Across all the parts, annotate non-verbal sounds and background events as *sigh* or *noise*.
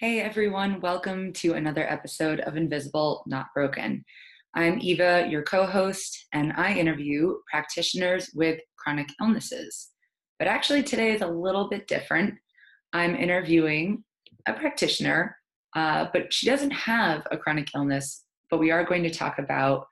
Hey everyone, welcome to another episode of Invisible Not Broken. I'm Eva, your co host, and I interview practitioners with chronic illnesses. But actually, today is a little bit different. I'm interviewing a practitioner, uh, but she doesn't have a chronic illness, but we are going to talk about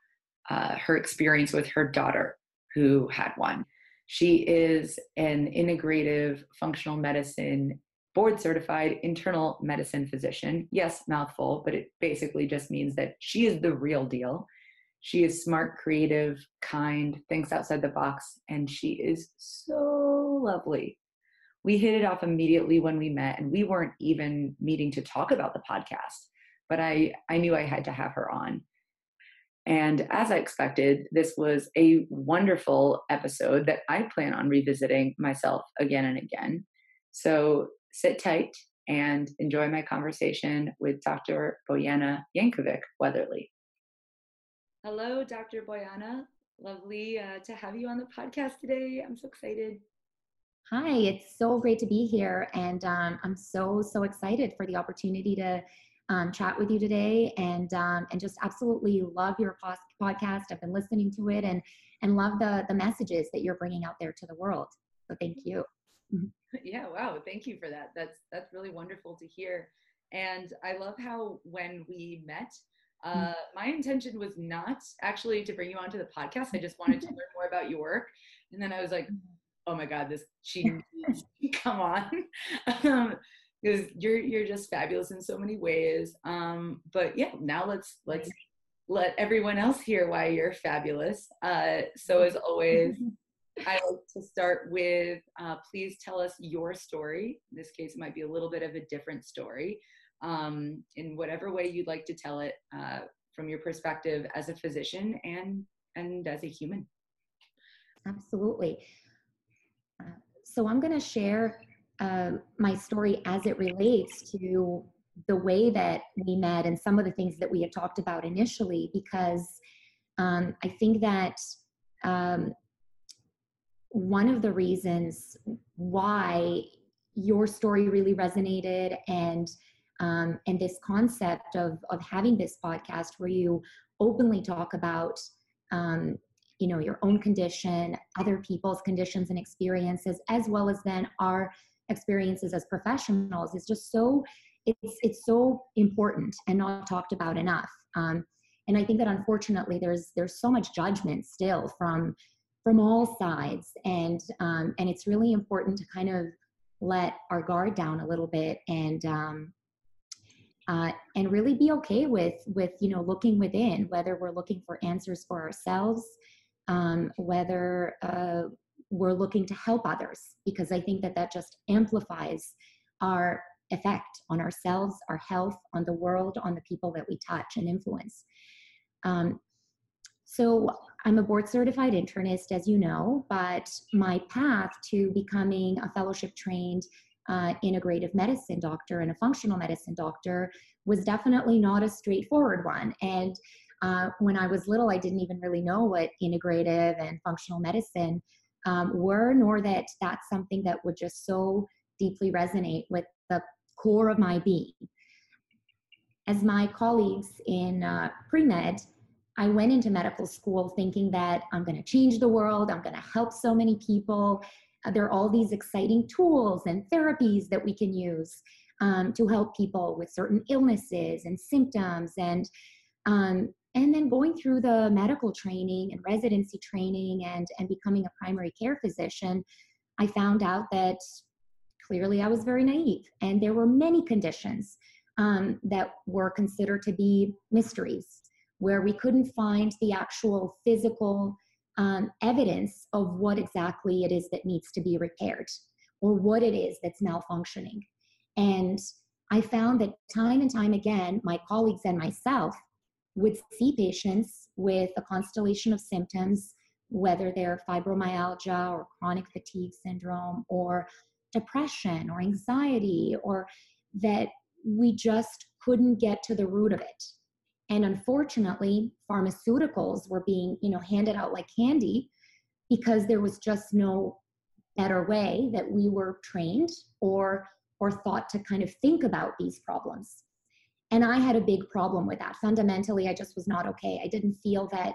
uh, her experience with her daughter who had one. She is an integrative functional medicine board certified internal medicine physician. Yes, mouthful, but it basically just means that she is the real deal. She is smart, creative, kind, thinks outside the box, and she is so lovely. We hit it off immediately when we met, and we weren't even meeting to talk about the podcast, but I, I knew I had to have her on. And as I expected, this was a wonderful episode that I plan on revisiting myself again and again. So sit tight and enjoy my conversation with Dr. Bojana Jankovic Weatherly. Hello, Dr. Bojana. Lovely uh, to have you on the podcast today. I'm so excited. Hi, it's so great to be here. And um, I'm so, so excited for the opportunity to um, chat with you today and, um, and just absolutely love your podcast. I've been listening to it and, and love the, the messages that you're bringing out there to the world. So thank you. Mm-hmm. *laughs* Yeah, wow, thank you for that. That's that's really wonderful to hear. And I love how when we met, uh, mm. my intention was not actually to bring you onto the podcast. I just wanted to learn more about your work. And then I was like, oh my God, this she *laughs* come on. *laughs* um, because you're you're just fabulous in so many ways. Um, but yeah, now let's let's let everyone else hear why you're fabulous. Uh, so as always, I like to start with uh, please tell us your story. In this case, it might be a little bit of a different story. Um, in whatever way you'd like to tell it uh, from your perspective as a physician and, and as a human. Absolutely. Uh, so I'm going to share uh, my story as it relates to the way that we met and some of the things that we had talked about initially, because um, I think that um, one of the reasons why your story really resonated and um, and this concept of of having this podcast where you openly talk about um, you know your own condition other people's conditions and experiences as well as then our experiences as professionals is just so it's it's so important and not talked about enough. Um, and i think that unfortunately there's there's so much judgment still from from all sides. And um, and it's really important to kind of let our guard down a little bit and um, uh, and really be okay with with you know looking within whether we're looking for answers for ourselves um, whether uh, we're looking to help others because i think that that just amplifies our effect on ourselves our health on the world on the people that we touch and influence. Um, so I'm a board certified internist, as you know, but my path to becoming a fellowship trained uh, integrative medicine doctor and a functional medicine doctor was definitely not a straightforward one. And uh, when I was little, I didn't even really know what integrative and functional medicine um, were, nor that that's something that would just so deeply resonate with the core of my being. As my colleagues in uh, pre med I went into medical school thinking that I'm going to change the world, I'm going to help so many people. Uh, there are all these exciting tools and therapies that we can use um, to help people with certain illnesses and symptoms and um, and then going through the medical training and residency training and and becoming a primary care physician i found out that clearly i was very naive and there were many conditions um, that were considered to be mysteries where we couldn't find the actual physical um, evidence of what exactly it is that needs to be repaired or what it is that's malfunctioning. And I found that time and time again, my colleagues and myself would see patients with a constellation of symptoms, whether they're fibromyalgia or chronic fatigue syndrome or depression or anxiety, or that we just couldn't get to the root of it. And unfortunately, pharmaceuticals were being, you know, handed out like candy because there was just no better way that we were trained or or thought to kind of think about these problems. And I had a big problem with that. Fundamentally, I just was not okay. I didn't feel that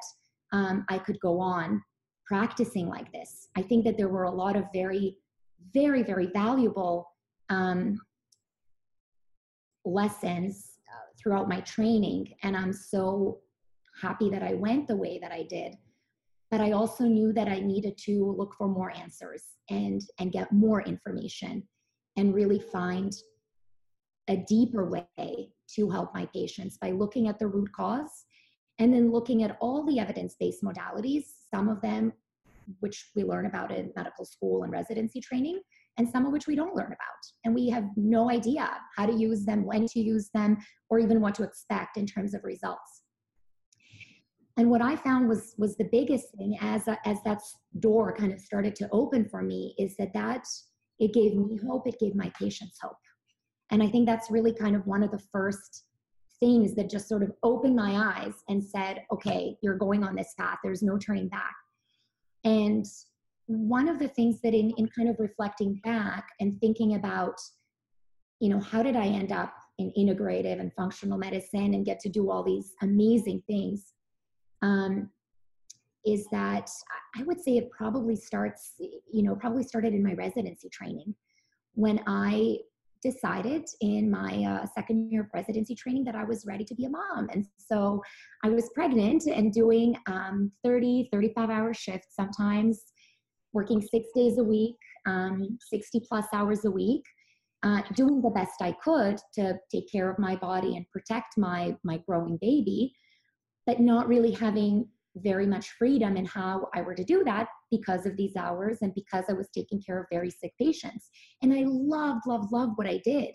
um, I could go on practicing like this. I think that there were a lot of very, very, very valuable um, lessons throughout my training. And I'm so happy that I went the way that I did. But I also knew that I needed to look for more answers and, and get more information and really find a deeper way to help my patients by looking at the root cause and then looking at all the evidence based modalities, some of them which we learn about in medical school and residency training, and some of which we don't learn about. And we have no idea how to use them, when to use them, or even what to expect in terms of results. And what I found was was the biggest thing as as that door kind of started to open for me is that that it gave me hope, it gave my patients hope. And I think that's really kind of one of the first things that just sort of opened my eyes and said, okay, you're going on this path. There's no turning back. And one of the things that in, in kind of reflecting back and thinking about, you know, how did I end up in integrative and functional medicine and get to do all these amazing things? Um, is that I would say it probably starts, you know, probably started in my residency training when I decided in my uh, second year of residency training that I was ready to be a mom. And so I was pregnant and doing um, 30, 35 hour shifts sometimes, working six days a week, um, 60 plus hours a week. Uh, doing the best I could to take care of my body and protect my my growing baby, but not really having very much freedom in how I were to do that because of these hours and because I was taking care of very sick patients. And I loved, loved, loved what I did.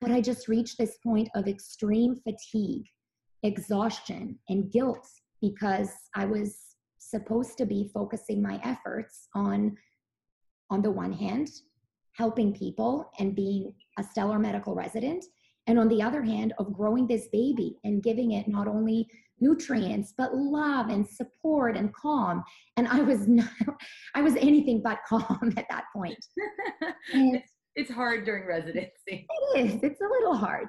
But I just reached this point of extreme fatigue, exhaustion, and guilt because I was supposed to be focusing my efforts on, on the one hand, helping people and being a stellar medical resident. And on the other hand, of growing this baby and giving it not only nutrients, but love and support and calm. And I was *laughs* not, I was anything but *laughs* calm at that point. *laughs* it's, it's hard during residency. It is. It's a little hard.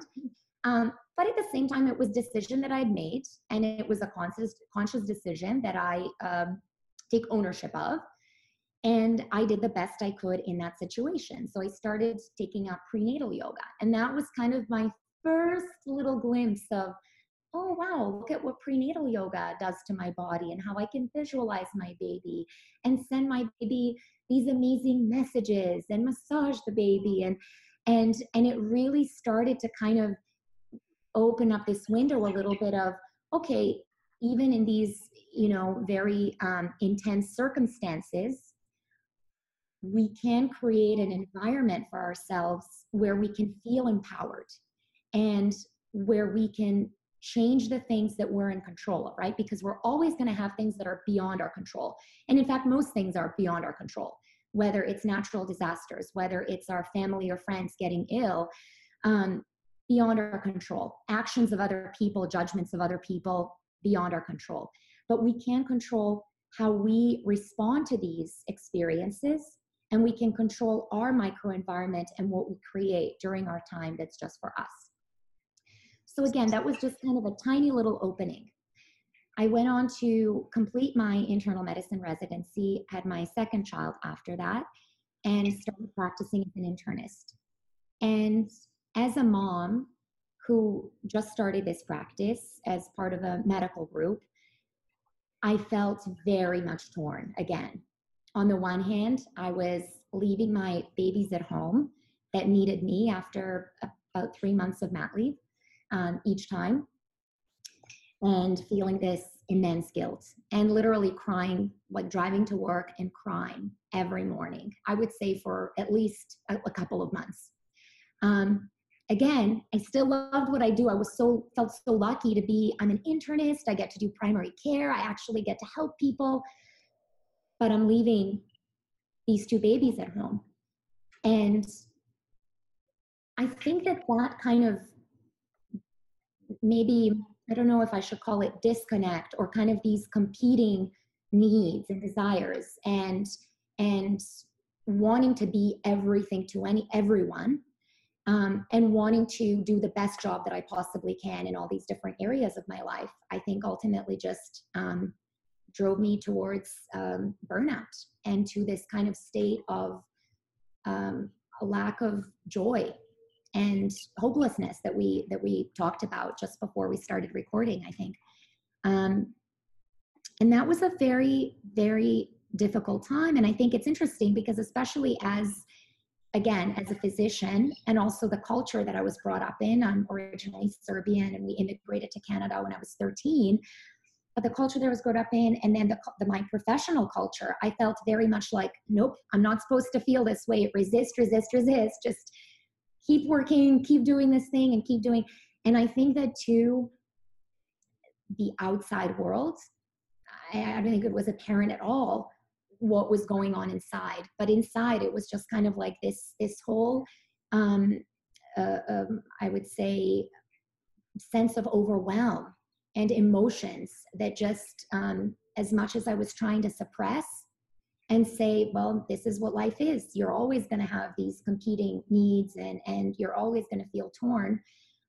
Um, but at the same time, it was decision that I'd made, and it was a conscious, conscious decision that I um, take ownership of. And I did the best I could in that situation. So I started taking up prenatal yoga, and that was kind of my first little glimpse of oh wow look at what prenatal yoga does to my body and how i can visualize my baby and send my baby these amazing messages and massage the baby and and and it really started to kind of open up this window a little bit of okay even in these you know very um, intense circumstances we can create an environment for ourselves where we can feel empowered and where we can change the things that we're in control of, right? Because we're always going to have things that are beyond our control. And in fact, most things are beyond our control, whether it's natural disasters, whether it's our family or friends getting ill, um, beyond our control. Actions of other people, judgments of other people, beyond our control. But we can control how we respond to these experiences and we can control our microenvironment and what we create during our time that's just for us. So again, that was just kind of a tiny little opening. I went on to complete my internal medicine residency, had my second child after that, and started practicing as an internist. And as a mom who just started this practice as part of a medical group, I felt very much torn again. On the one hand, I was leaving my babies at home that needed me after about three months of mat leave um, each time and feeling this immense guilt and literally crying, like driving to work and crying every morning. I would say for at least a, a couple of months. Um, again, I still loved what I do. I was so felt so lucky to be. I'm an internist. I get to do primary care. I actually get to help people, but I'm leaving these two babies at home, and I think that that kind of maybe I don't know if I should call it disconnect or kind of these competing needs and desires and and wanting to be everything to any everyone um, and wanting to do the best job that I possibly can in all these different areas of my life, I think ultimately just um, drove me towards um, burnout and to this kind of state of um, a lack of joy and hopelessness that we that we talked about just before we started recording. I think, um, and that was a very very difficult time. And I think it's interesting because especially as again as a physician and also the culture that i was brought up in. I'm originally serbian and we immigrated to canada when i was 13 but the culture that I was brought up in and then the, the, my professional culture i felt very much like nope i'm not supposed to feel this way. Resist resist resist. Just keep working keep doing this thing and keep doing and i think that to the outside world I, I don't think it was apparent at all what was going on inside but inside it was just kind of like this this whole um, uh, um, i would say sense of overwhelm and emotions that just um, as much as i was trying to suppress and say well this is what life is. You're always going to have these competing needs and and you're always going to feel torn.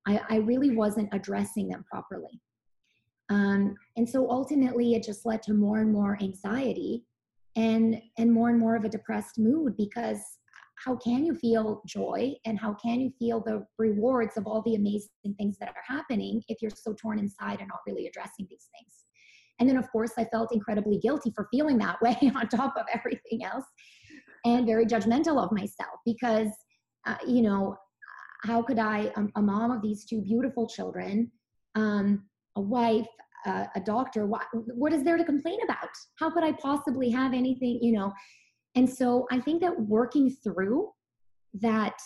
I, I really wasn't addressing them properly. Um, and so ultimately it just led to more and more anxiety and and more and more of a depressed mood because how can you feel joy and how can you feel the rewards of all the amazing things that are happening if you're so torn inside and not really addressing these things? And then of course i felt incredibly guilty for feeling that way *laughs* on top of everything else and very judgmental of myself because uh, you know how could i um, a mom of these two beautiful children um, a wife uh, a doctor what, what is there to complain about? How could i possibly have anything you know? And so i think that working through that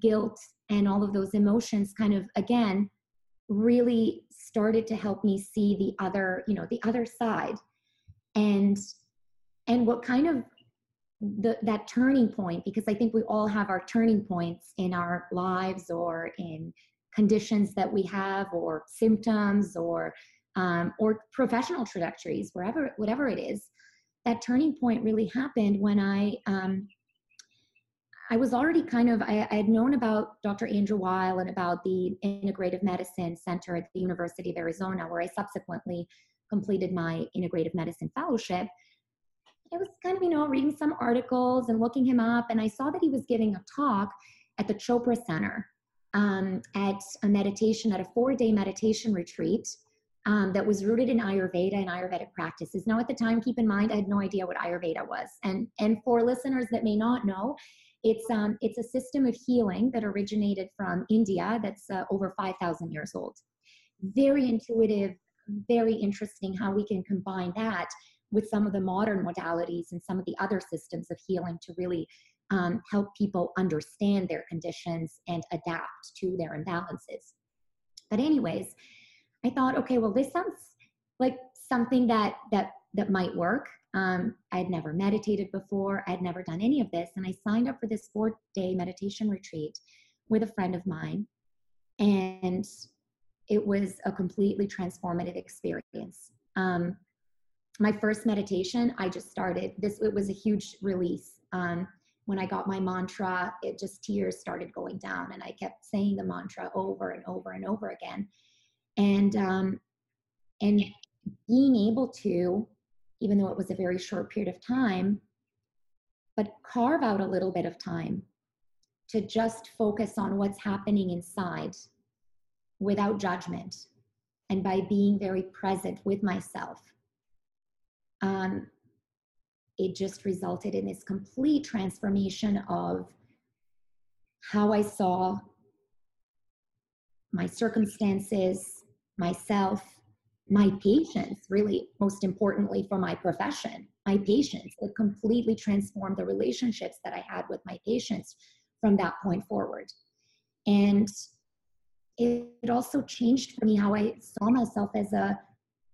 guilt and all of those emotions kind of again really started to help me see the other you know the other side. And and what kind of the, that turning point because i think we all have our turning points in our lives or in conditions that we have or symptoms or um, or professional trajectories, wherever, whatever it is, that turning point really happened when I, um, I was already kind of, I, I, had known about Dr. Andrew Weil and about the Integrative Medicine Center at the University of Arizona, where I subsequently completed my Integrative Medicine Fellowship. I was kind of, you know, reading some articles and looking him up, and I saw that he was giving a talk at the Chopra Center um, at a meditation, at a four day meditation retreat um, that was rooted in Ayurveda and Ayurvedic practices. Now, at the time, keep in mind, I had no idea what Ayurveda was. And, and for listeners that may not know, it's, um, it's a system of healing that originated from India that's uh, over 5,000 years old. Very intuitive, very interesting how we can combine that with some of the modern modalities and some of the other systems of healing to really um, help people understand their conditions and adapt to their imbalances. But, anyways, I thought, okay, well, this sounds like something that that that might work. Um, I had never meditated before. I had never done any of this, and I signed up for this four-day meditation retreat with a friend of mine, and it was a completely transformative experience. Um, my first meditation, I just started. This it was a huge release. Um, when I got my mantra, it just tears started going down, and I kept saying the mantra over and over and over again and um, and being able to even though it was a very short period of time but carve out a little bit of time to just focus on what's happening inside without judgment and by being very present with myself um, it just resulted in this complete transformation of how i saw my circumstances myself, my patients, really, most importantly, for my profession, my patients. It completely transformed the relationships that I had with my patients from that point forward. And it, it also changed for me how I saw myself as a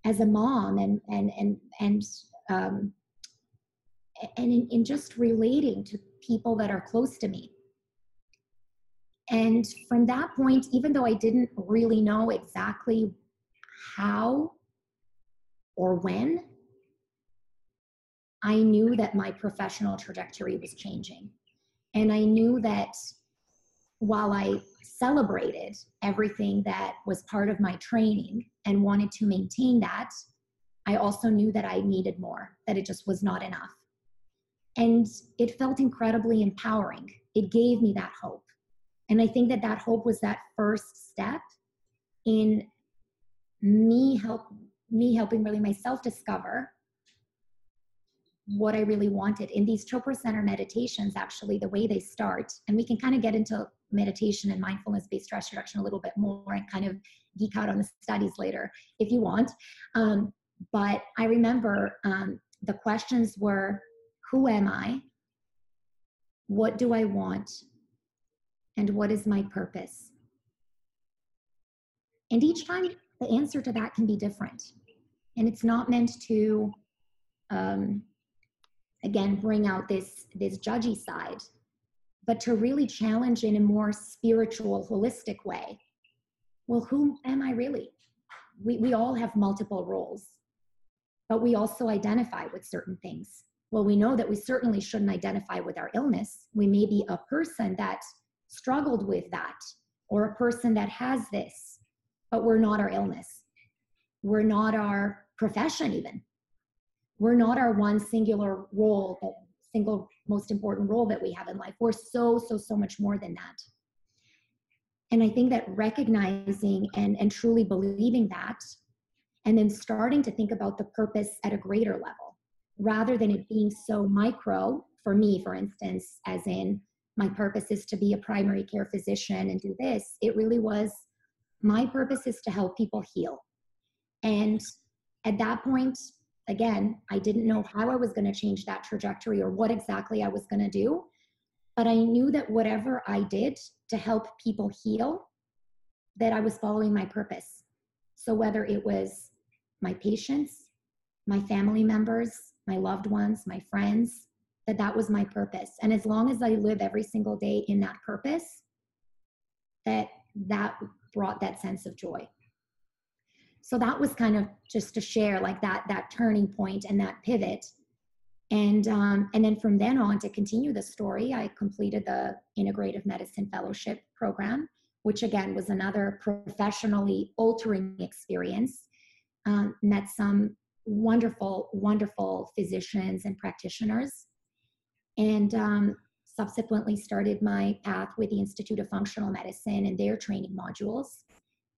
as a mom and and and and um, and in, in just relating to people that are close to me and from that point, even though I didn't really know exactly how or when, I knew that my professional trajectory was changing. And I knew that while I celebrated everything that was part of my training and wanted to maintain that, I also knew that I needed more, that it just was not enough. And it felt incredibly empowering. It gave me that hope. And I think that that hope was that first step in me help me helping really myself discover what I really wanted. In these Chopra Center meditations, actually, the way they start, and we can kind of get into meditation and mindfulness based stress reduction a little bit more and kind of geek out on the studies later if you want. Um, but I remember um, the questions were Who am I? What do I want? And what is my purpose? And each time the answer to that can be different. And it's not meant to, um, again, bring out this, this judgy side, but to really challenge in a more spiritual, holistic way. Well, who am I really? We, we all have multiple roles, but we also identify with certain things. Well, we know that we certainly shouldn't identify with our illness. We may be a person that struggled with that or a person that has this but we're not our illness. We're not our profession, even. We're not our one singular role, the single most important role that we have in life. We're so, so, so much more than that. And I think that recognizing and, and truly believing that, and then starting to think about the purpose at a greater level, rather than it being so micro, for me, for instance, as in my purpose is to be a primary care physician and do this, it really was my purpose is to help people heal. And at that point, again, I didn't know how I was going to change that trajectory or what exactly I was going to do. But I knew that whatever I did to help people heal, that I was following my purpose. So whether it was my patients, my family members, my loved ones, my friends, that that was my purpose. And as long as I live every single day in that purpose, that that brought that sense of joy. So that was kind of just to share like that that turning point and that pivot. And um, and then from then on to continue the story i completed the integrative medicine fellowship program which again was another professionally altering experience. Um, met some wonderful wonderful physicians and practitioners and um, subsequently started my path with the Institute of Functional Medicine and their training modules.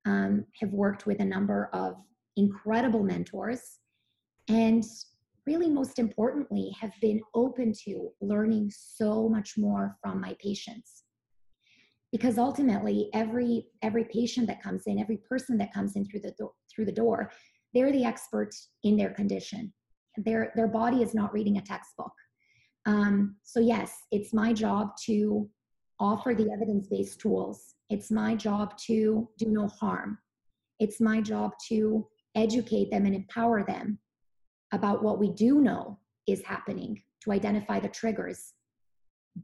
Um, have worked with a number of incredible mentors, and really, most importantly, have been open to learning so much more from my patients. Because ultimately, every every patient that comes in, every person that comes in through the do- through the door, they're the expert in their condition. Their their body is not reading a textbook um, so, yes, it's my job to offer the evidence based tools. It's my job to do no harm. It's my job to educate them and empower them about what we do know is happening, to identify the triggers.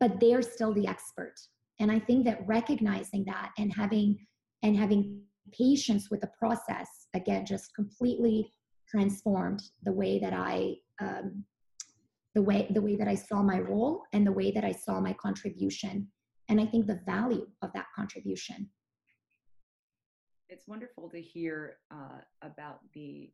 But they're still the expert. And I think that recognizing that and having and having patience with the process again just completely transformed the way that I um, the way the way that I saw my role and the way that I saw my contribution and I think the value of that contribution. It's wonderful to hear uh, about the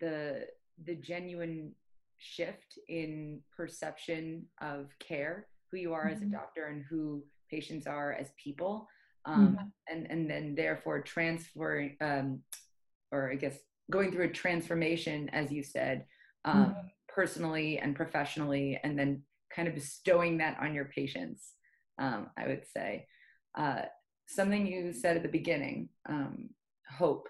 the the genuine shift in perception of care, who you are mm-hmm. as a mm-hmm. doctor and who patients are as people, um, mm-hmm. and and then therefore transferring, um, or I guess going through a transformation, as you said, um, mm-hmm personally and professionally, and then kind of bestowing that on your patients, um, I would say. Uh, something you said at the beginning um, hope.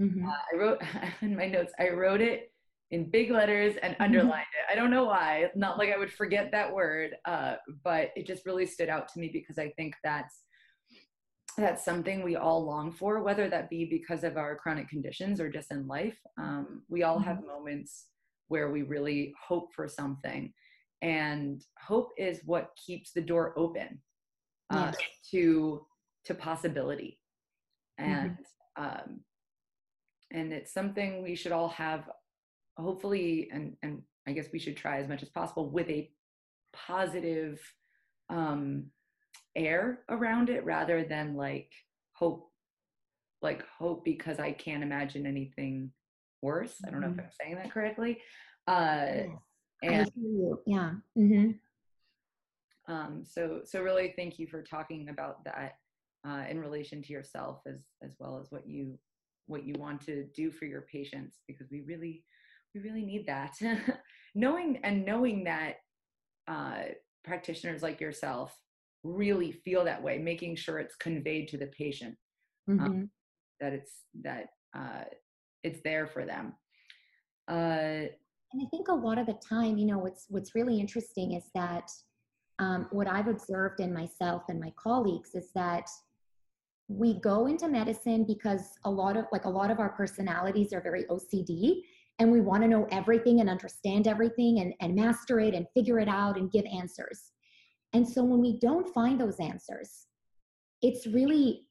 Mm-hmm. Uh, I wrote *laughs* in my notes, I wrote it in big letters and mm-hmm. underlined it. I don't know why, not like I would forget that word, uh, but it just really stood out to me because I think that's that's something we all long for, whether that be because of our chronic conditions or just in life. Um, we all have mm-hmm. moments where we really hope for something. And hope is what keeps the door open uh, yes. to to possibility. And mm-hmm. um, and it's something we should all have hopefully and and I guess we should try as much as possible with a positive um, air around it rather than like hope like hope because i can't imagine anything worse i don't know if Mhm. i'm saying that correctly uh Yes, and. Yeah. hmm um so so really thank you for talking about that uh in relation to yourself as as well as what you what you want to do for your patients because we really we really need that *laughs* knowing and knowing that uh practitioners like yourself really feel that way making sure it's conveyed to the patient hmm that it's that uh it's there for them uh And I think a lot of the time, you know, what's what's really interesting is that um, what I've observed in myself and my colleagues is that we go into medicine because a lot of like a lot of our personalities are very OCD and we want to know everything and understand everything and, and master it and figure it out and give answers. And so when we don't find those answers, it's really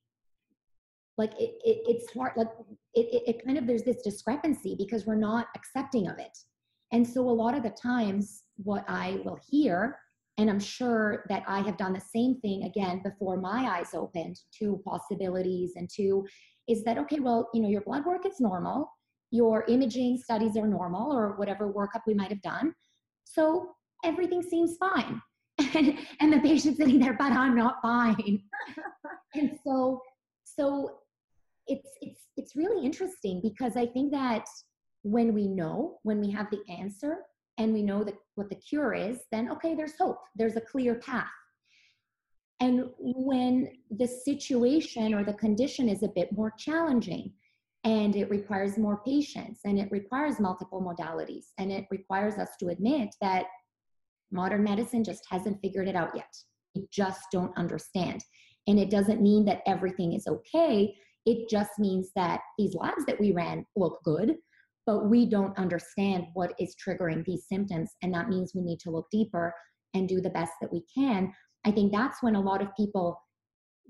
like it, it it's hard like it, it, it kind of there's this discrepancy because we're not accepting of it. And so a lot of the times what I will hear and i'm sure that i have done the same thing again before my eyes opened to possibilities and to is that okay well you know your blood work is normal. Your imaging studies are normal or whatever workup we might have done. So everything seems fine. And, *laughs* and the patient's sitting there but i'm not fine. *laughs* And so so it's it's it's really interesting because i think that when we know when we have the answer and we know that what the cure is, then okay, there's hope. There's a clear path. And when the situation or the condition is a bit more challenging and it requires more patience and it requires multiple modalities and it requires us to admit that modern medicine just hasn't figured it out yet. We just don't understand. And it doesn't mean that everything is okay. It just means that these labs that we ran look good, but we don't understand what is triggering these symptoms. And that means we need to look deeper and do the best that we can. I think that's when a lot of people,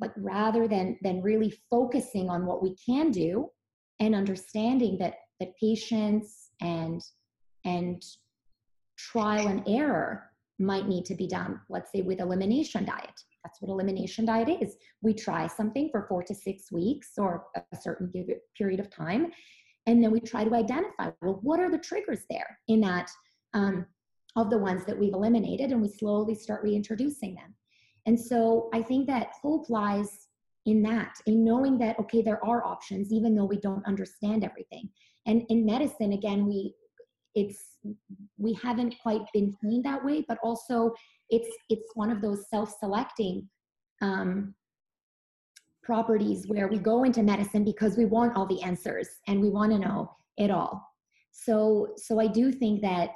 like rather than than really focusing on what we can do and understanding that that patience and and trial and error might need to be done, let's say with elimination diet. That's what elimination diet is. We try something for four to six weeks or a certain period of time and then we try to identify well what are the triggers there in that um, of the ones that we've eliminated and we slowly start reintroducing them and so i think that hope lies in that in knowing that okay there are options even though we don't understand everything and in medicine again we it's we haven't quite been trained that way but also it's it's one of those self-selecting um, properties where we go into medicine because we want all the answers and we want to know it all. So so i do think that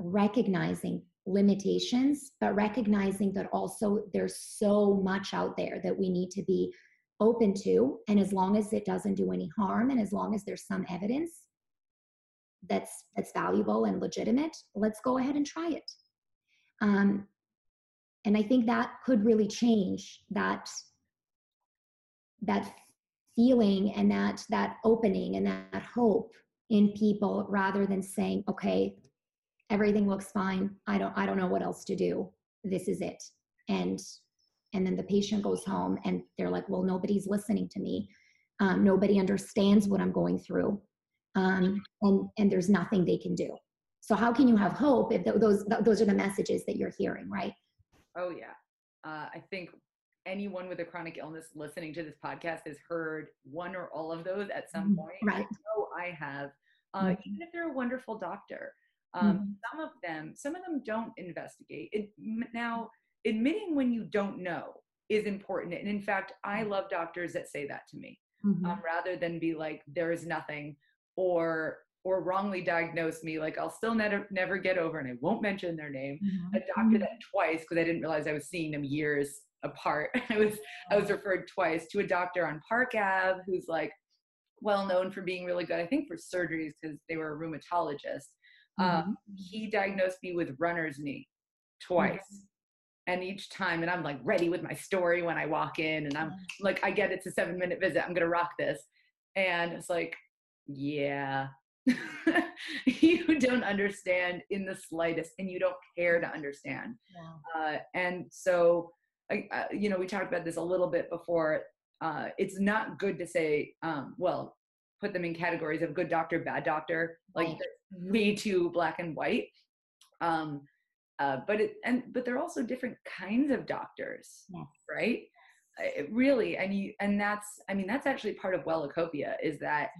recognizing limitations but recognizing that also there's so much out there that we need to be open to and as long as it doesn't do any harm and as long as there's some evidence that's that's valuable and legitimate let's go ahead and try it um, and i think that could really change that that feeling and that that opening and that hope in people rather than saying okay everything looks fine. I don't i don't know what else to do. This is it. And and then the patient goes home and they're like well nobody's listening to me. Um, nobody understands what i'm going through. Um, and and there's nothing they can do so how can you have hope if th- those th- those are the messages that you're hearing right oh yeah uh, i think anyone with a chronic illness listening to this podcast has heard one or all of those at some point. Right. I know I have. Uh, Mhm. Even if they're a wonderful doctor, um, Mhm. some of them, some of them don't investigate. It, m- now, admitting when you don't know is important, and in fact, I love doctors that say that to me, Mhm. um, rather than be like, "There is nothing," or or wrongly diagnose me. Like I'll still never never get over, and I won't mention their name. Mhm. A doctor that twice because I didn't realize I was seeing them years apart. *laughs* I was I was referred twice to a doctor on Park Ave who's like well known for being really good. I think for surgeries because they were a rheumatologist. Um, he diagnosed me with runner's knee twice. And each time, and I'm like ready with my story when I walk in, and I'm like, I get it's a seven minute visit. I'm gonna rock this. And it's like, yeah, *laughs* you don't understand in the slightest, and you don't care to understand. Yeah. Uh, and so uh, you know we talked about this a little bit before uh, it's not good to say um, well put them in categories of good doctor bad doctor like Right. way too black and white um, uh, but it and but they're also different kinds of doctors right it really and you and that's i mean that's actually part of wellacopia is that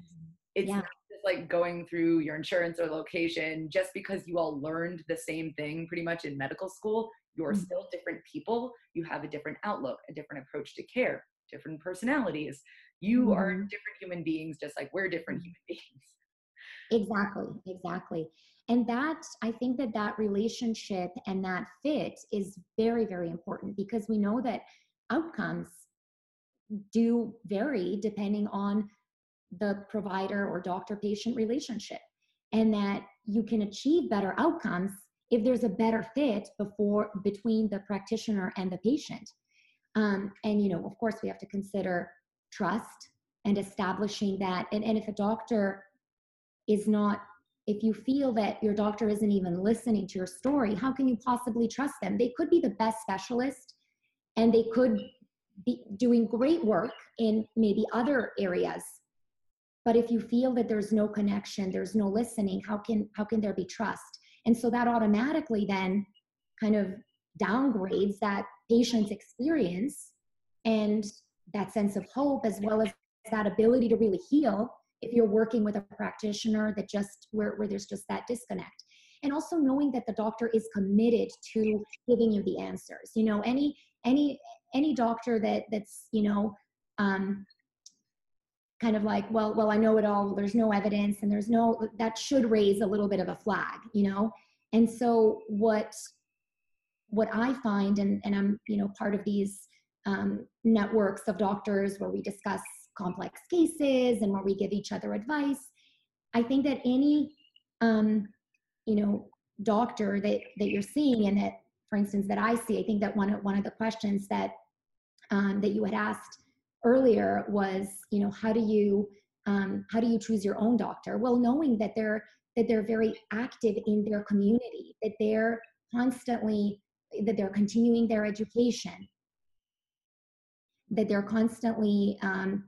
it's Yeah. not like going through your insurance or location just because you all learned the same thing pretty much in medical school you're Mhm. still different people you have a different outlook a different approach to care different personalities you are Mhm. different human beings just like we're different Mhm. human *laughs* beings Exactly, exactly. And that, I think that that relationship and that fit is very, very important because we know that outcomes do vary depending on the provider or doctor patient relationship. And that you can achieve better outcomes if there's a better fit before between the practitioner and the patient. Um, and you know, of course, we have to consider trust and establishing that. And, and if a doctor is not if you feel that your doctor isn't even listening to your story how can you possibly trust them they could be the best specialist and they could be doing great work in maybe other areas but if you feel that there's no connection there's no listening how can how can there be trust? And so that automatically then kind of downgrades that patient's experience and that sense of hope as well as that ability to really heal if you're working with a practitioner that just where, where there's just that disconnect. And also knowing that the doctor is committed to giving you the answers. You know any any any doctor that that's you know um, kind of like well well i know it all there's no evidence and there's no that should raise a little bit of a flag you know? And so what what i find and and i'm you know part of these um, networks of doctors where we discuss complex cases and where we give each other advice i think that any um, you know doctor that that you're seeing and that for instance that i see i think that one of one of the questions that um, that you had asked earlier was you know how do you um, how do you choose your own doctor? Well knowing that they're that they're very active in their community that they're constantly that they're continuing their education that they're constantly um,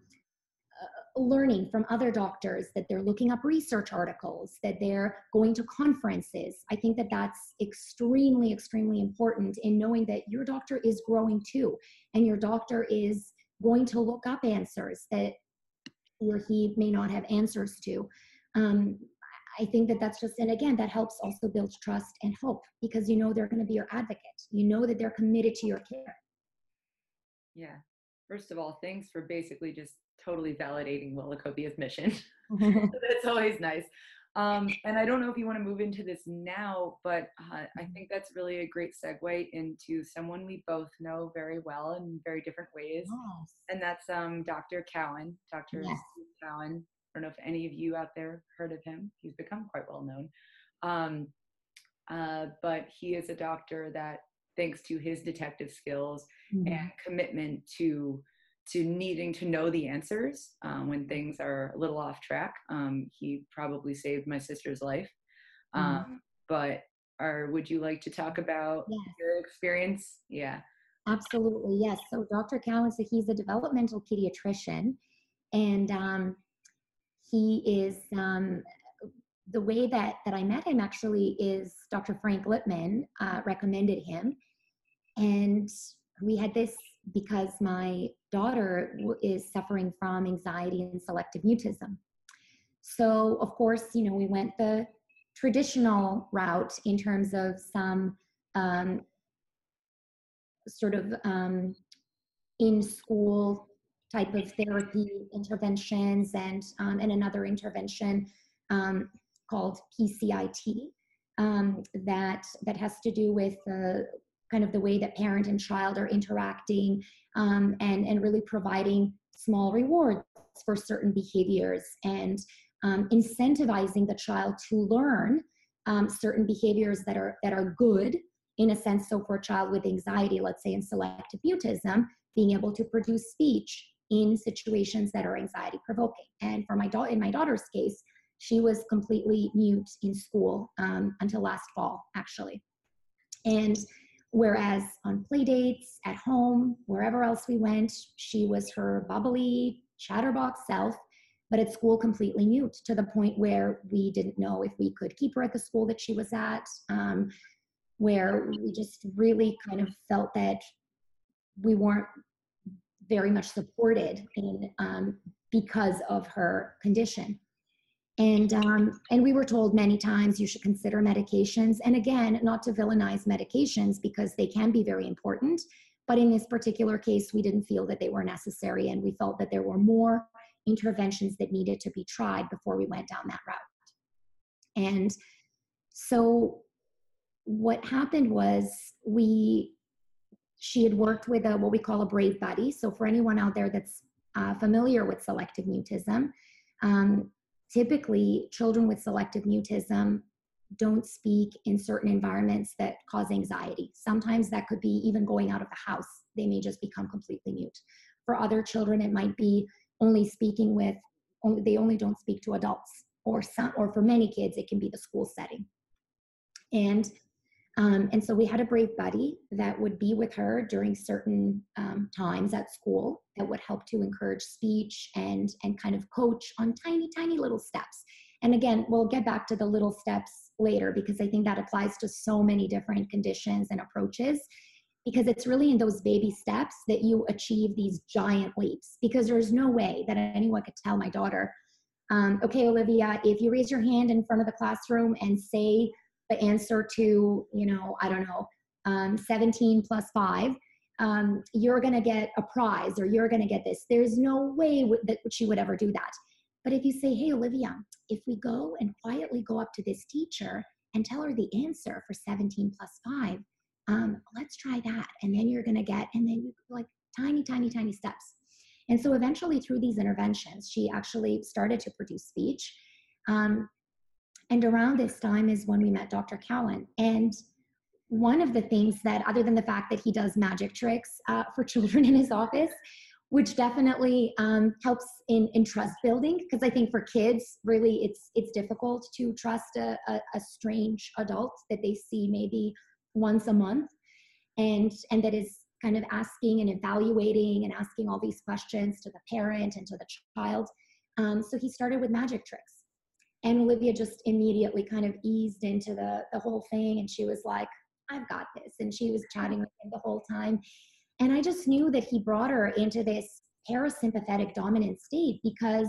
uh, learning from other doctors that they're looking up research articles that they're going to conferences. I think that that's extremely extremely important in knowing that your doctor is growing too and your doctor is going to look up answers that he or he may not have answers to. Um, i think that that's just and again that helps also build trust and hope because you know they're going to be your advocate. You know that they're committed to your care. Yeah. First of all thanks for basically just totally validating Wellacopia's mission. *laughs* *laughs* That's always nice um, and i don't know if you want to move into this now but uh, i think that's really a great segue into someone we both know very well in very different ways yes. and that's um, dr cowan dr Yes. Cowan i don't know if any of you out there heard of him he's become quite well known um, uh, but he is a doctor that thanks to his detective skills Mhm. and commitment to to needing to know the answers um, when things are a little off track. Um, he probably saved my sister's life. Um, Mhm. But or would you like to talk about Yes. your experience? Yeah. Absolutely, yes. So Dr. Cowan, so he's a developmental pediatrician, and um, he is um, the way that that I met him actually is Dr. Frank Lipman uh, recommended him, and we had this because my daughter is suffering from anxiety and selective mutism. So of course, you know, we went the traditional route in terms of some um, sort of um, in school type of therapy interventions and um, and another intervention um, called PCIT um, that that has to do with uh, kind of the way that parent and child are interacting um, and and really providing small rewards for certain behaviors and um, incentivizing the child to learn um, certain behaviors that are that are good in a sense. So for a child with anxiety let's say in selective mutism being able to produce speech in situations that are anxiety provoking. And for my daughter in my daughter's case she was completely mute in school um, until last fall actually. And whereas on play dates, at home, wherever else we went, she was her bubbly, chatterbox self, but at school, completely mute to the point where we didn't know if we could keep her at the school that she was at, um, where we just really kind of felt that we weren't very much supported in um, because of her condition. And um, and we were told many times you should consider medications. And again, not to villainize medications because they can be very important. But in this particular case, we didn't feel that they were necessary, and we felt that there were more interventions that needed to be tried before we went down that route. And so, what happened was we she had worked with a what we call a brave buddy. So for anyone out there that's uh, familiar with selective mutism, um, typically children with selective mutism don't speak in certain environments that cause anxiety. Sometimes that could be even going out of the house. They may just become completely mute. For other children, it might be only speaking with, only, they only don't speak to adults. Or some, or for many kids, it can be the school setting. And um, and so we had a brave buddy that would be with her during certain um, times at school that would help to encourage speech and and kind of coach on tiny tiny little steps. And again, we'll get back to the little steps later because I think that applies to so many different conditions and approaches because it's really in those baby steps that you achieve these giant leaps because there's no way that anyone could tell my daughter um, okay olivia if you raise your hand in front of the classroom and say the answer to, you know, I don't know, um, 17 plus five, um, you're going to get a prize or you're going to get this. There's no way w- that she would ever do that. But if you say, hey, Olivia, if we go and quietly go up to this teacher and tell her the answer for 17 plus five, um, let's try that. And then you're going to get, and then you like tiny, tiny, tiny steps. And so eventually, through these interventions, she actually started to produce speech. Um, and around this time is when we met Dr. Cowan. And one of the things that, other than the fact that he does magic tricks uh, for *laughs* children in his office, which definitely um, helps in, in trust building, because I think for kids, really, it's it's difficult to trust a, a, a strange adult that they see maybe once a month, and and that is kind of asking and evaluating and asking all these questions to the parent and to the child. Um, so he started with magic tricks and Olivia just immediately kind of eased into the, the whole thing. And she was like, I've got this. And she was chatting with him the whole time. And I just knew that he brought her into this parasympathetic dominant state because,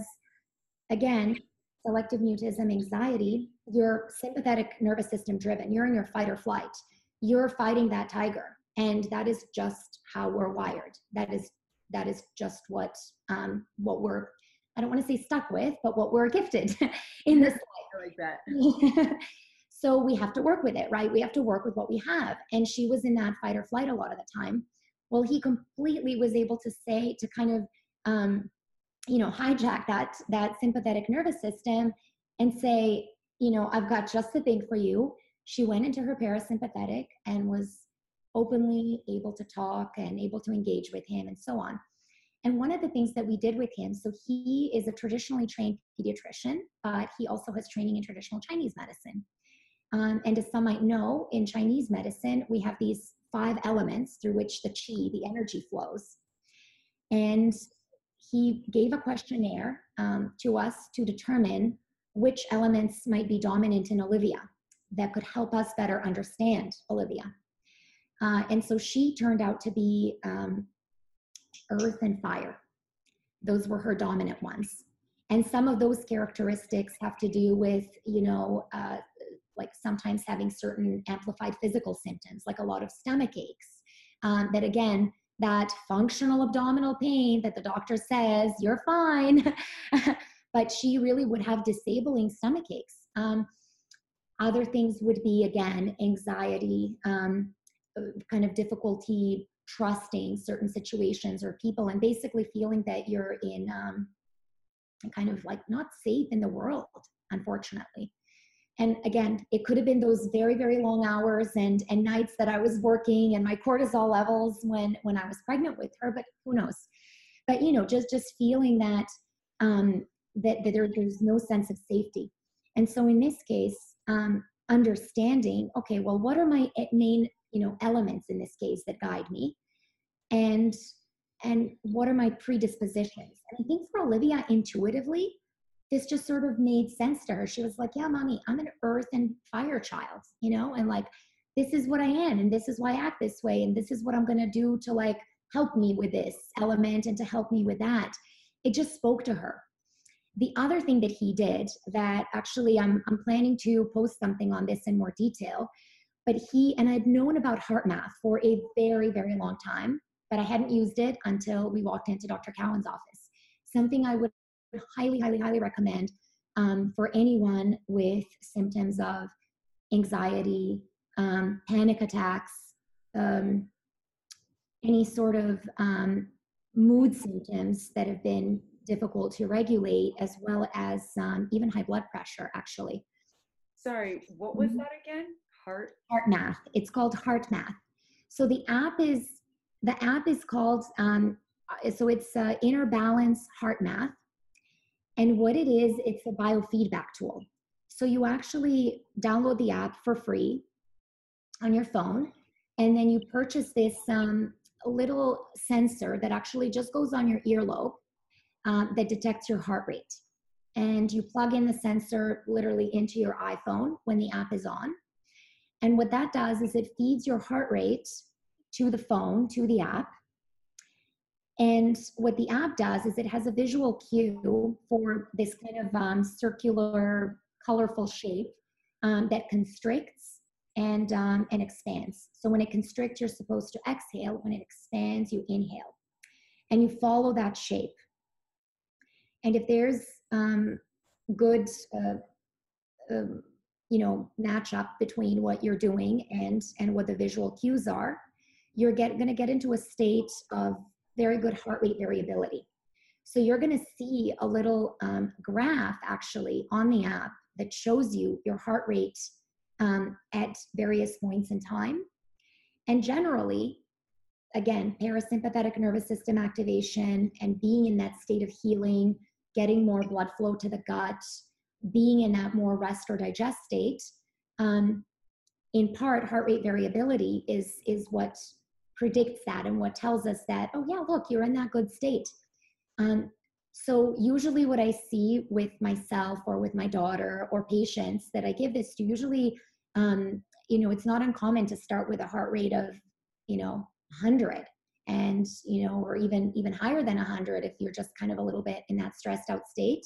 again, selective mutism anxiety, you're sympathetic nervous system driven. You're in your fight or flight. You're fighting that tiger. And that is just how we're wired. That is that is just what um, what we're I don't want to say stuck with, but what we're gifted *laughs* in this life. *laughs* I like that. *laughs* so we have to work with it, right? We have to work with what we have. And she was in that fight or flight a lot of the time. Well, he completely was able to say, to kind of, um, you know, hijack that that sympathetic nervous system and say, you know, I've got just the thing for you. She went into her parasympathetic and was openly able to talk and able to engage with him and so on. And one of the things that we did with him, so he is a traditionally trained pediatrician, but he also has training in traditional Chinese medicine. Um, and as some might know, in Chinese medicine, we have these five elements through which the qi, the energy flows. And he gave a questionnaire um, to us to determine which elements might be dominant in Olivia that could help us better understand Olivia. Uh, and so she turned out to be um, earth and fire. Those were her dominant ones. And some of those characteristics have to do with, you know, uh, like sometimes having certain amplified physical symptoms, like a lot of stomach aches. Um, that again, that functional abdominal pain that the doctor says, you're fine. *laughs* but she really would have disabling stomach aches. Um, other things would be, again, anxiety, um, uh, kind of difficulty trusting certain situations or people and basically feeling that you're in um, kind of like not safe in the world unfortunately. And again it could have been those very very long hours and and nights that i was working and my cortisol levels when when i was pregnant with her but who knows? But you know just just feeling that um that, that there, there's no sense of safety. And so in this case um understanding okay well what are my main you know elements in this case that guide me. And and what are my predispositions? And i think for olivia intuitively this just sort of made sense to her. She was like yeah mommy i'm an earth and fire child you know and like this is what i am and this is why i act this way and this is what i'm going to do to like help me with this element and to help me with that. It just spoke to her. The other thing that he did that actually I'm, I'm planning to post something on this in more detail but he and i'd known about heart math for a very very long time but i hadn't used it until we walked into dr cowan's office something i would highly highly highly recommend um, for anyone with symptoms of anxiety um, panic attacks um, any sort of um, mood symptoms that have been difficult to regulate, as well as um, even high blood pressure, actually. Sorry, what was mm-hmm. that again? Heart? math. It's called Heart Math. So the app is the app is called um, uh, so it's uh, Inner Balance Heart Math, and what it is, it's a biofeedback tool. So you actually download the app for free on your phone, and then you purchase this um, little sensor that actually just goes on your earlobe um, that detects your heart rate. And you plug in the sensor literally into your iPhone when the app is on. And what that does is it feeds your heart rate to the phone, to the app. And what the app does is it has a visual cue for this kind of um, circular, colorful shape um, that constricts and, um, and expands. So when it constricts, you're supposed to exhale. When it expands, you inhale. And you follow that shape. And if there's um, good, uh, um, you know, match up between what you're doing and and what the visual cues are, you're get, going to get into a state of very good heart rate variability. So you're going to see a little um, graph actually on the app that shows you your heart rate um, at various points in time. And generally, again, parasympathetic nervous system activation and being in that state of healing, getting more blood flow to the gut, being in that more rest or digest state. Um, in part, heart rate variability is is what predicts that and what tells us that oh yeah, look, you're in that good state. Um, so usually, what I see with myself or with my daughter or patients that I give this to, usually, um, you know, it's not uncommon to start with a heart rate of you know 100 and you know or even even higher than 100 if you're just kind of a little bit in that stressed out state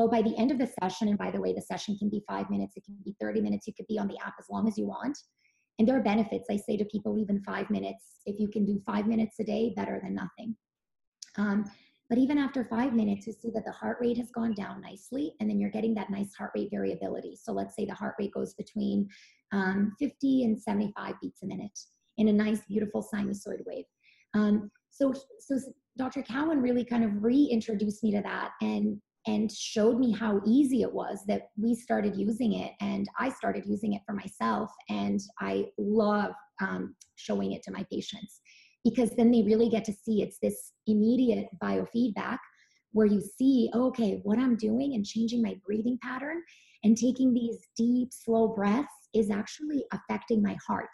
well by the end of the session and by the way the session can be five minutes it can be 30 minutes you could be on the app as long as you want. And there are benefits i say to people even five minutes. If you can do five minutes a day better than nothing. Um, but even after five minutes you see that the heart rate has gone down nicely and then you're getting that nice heart rate variability. So let's say the heart rate goes between um, 50 and 75 beats a minute in a nice beautiful sinusoid wave. Um, so, so Dr. Cowan really kind of reintroduced me to that and and showed me how easy it was that we started using it and i started using it for myself and i love um, showing it to my patients. Because then they really get to see it's this immediate biofeedback where you see okay what i'm doing and changing my breathing pattern and taking these deep slow breaths is actually affecting my heart.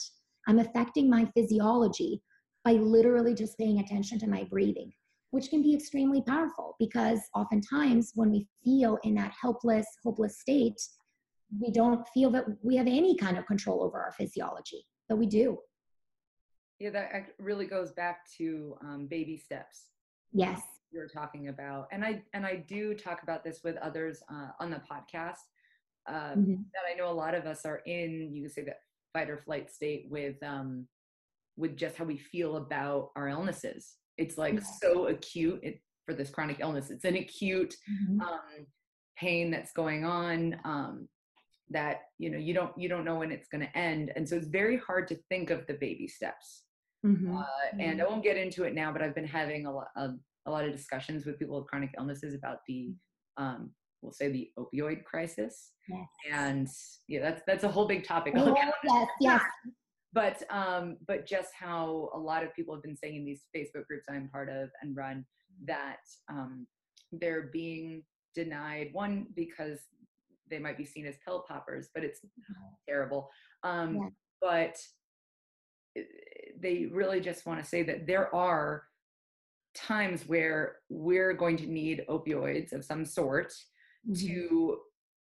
I'm affecting my physiology by literally just paying attention to my breathing, which can be extremely powerful because oftentimes when we feel in that helpless, hopeless state, we don't feel that we have any kind of control over our physiology, but we do. Yeah, that really goes back to um, baby steps. Yes, you're talking about, and I and I do talk about this with others uh, on the podcast. Uh, mm-hmm. That I know a lot of us are in. You can say that fight or flight state with um, with just how we feel about our illnesses. It's like yeah. so acute it, for this chronic illness. It's an acute mm-hmm. um, pain that's going on um, that you know you don't you don't know when it's going to end, and so it's very hard to think of the baby steps. Mm-hmm. Uh, and I won't get into it now, but I've been having a lot of a lot of discussions with people with chronic illnesses about the um, we'll say the opioid crisis. Yes. And yeah, that's that's a whole big topic. Oh, *laughs* yes, yes but um, but just how a lot of people have been saying in these Facebook groups I'm part of and run that um, they're being denied one because they might be seen as pill poppers, but it's terrible. Um, yeah. But they really just want to say that there are times where we're going to need opioids of some sort mm-hmm. to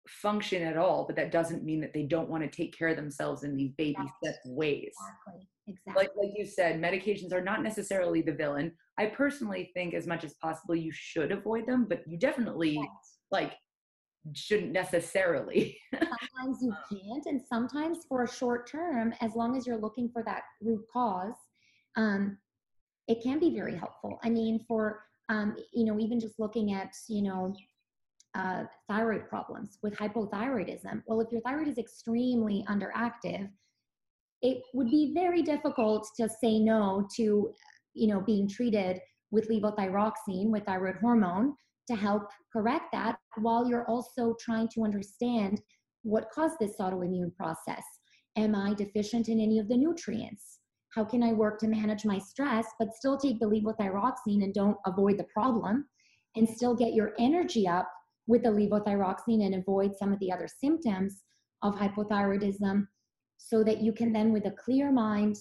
function at all but that doesn't mean that they don't want to take care of themselves in these baby step ways. Exactly exactly. like like you said medications are not necessarily the villain. I personally think as much as possible you should avoid them but you definitely like shouldn't necessarily. *laughs* Sometimes you can't and sometimes for a short term as long as you're looking for that root cause um, it can be very helpful. I mean for um, you know even just looking at you know uh, thyroid problems with hypothyroidism. Well, if your thyroid is extremely underactive, it would be very difficult to say no to, you know, being treated with levothyroxine with thyroid hormone to help correct that while you're also trying to understand what caused this autoimmune process. Am I deficient in any of the nutrients? How can I work to manage my stress but still take the levothyroxine and don't avoid the problem and still get your energy up with the levothyroxine and avoid some of the other symptoms of hypothyroidism so that you can then with a clear mind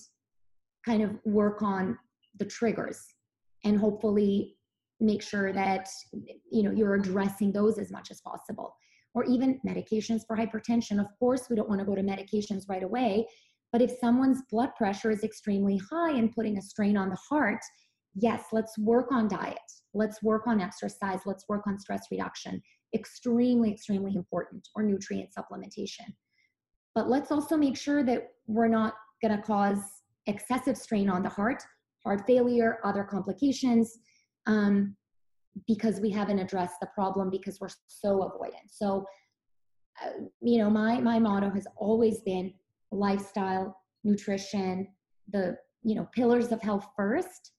kind of work on the triggers and hopefully make sure that you know you're addressing those as much as possible. Or even medications for hypertension. Of course we don't want to go to medications right away but if someone's blood pressure is extremely high and putting a strain on the heart yes let's work on diet. Let's work on exercise. Let's work on stress reduction extremely extremely important or nutrient supplementation. But let's also make sure that we're not going to cause excessive strain on the heart heart failure other complications um, because we haven't addressed the problem because we're so avoidant. So uh, you know my my motto has always been lifestyle nutrition the you know pillars of health first.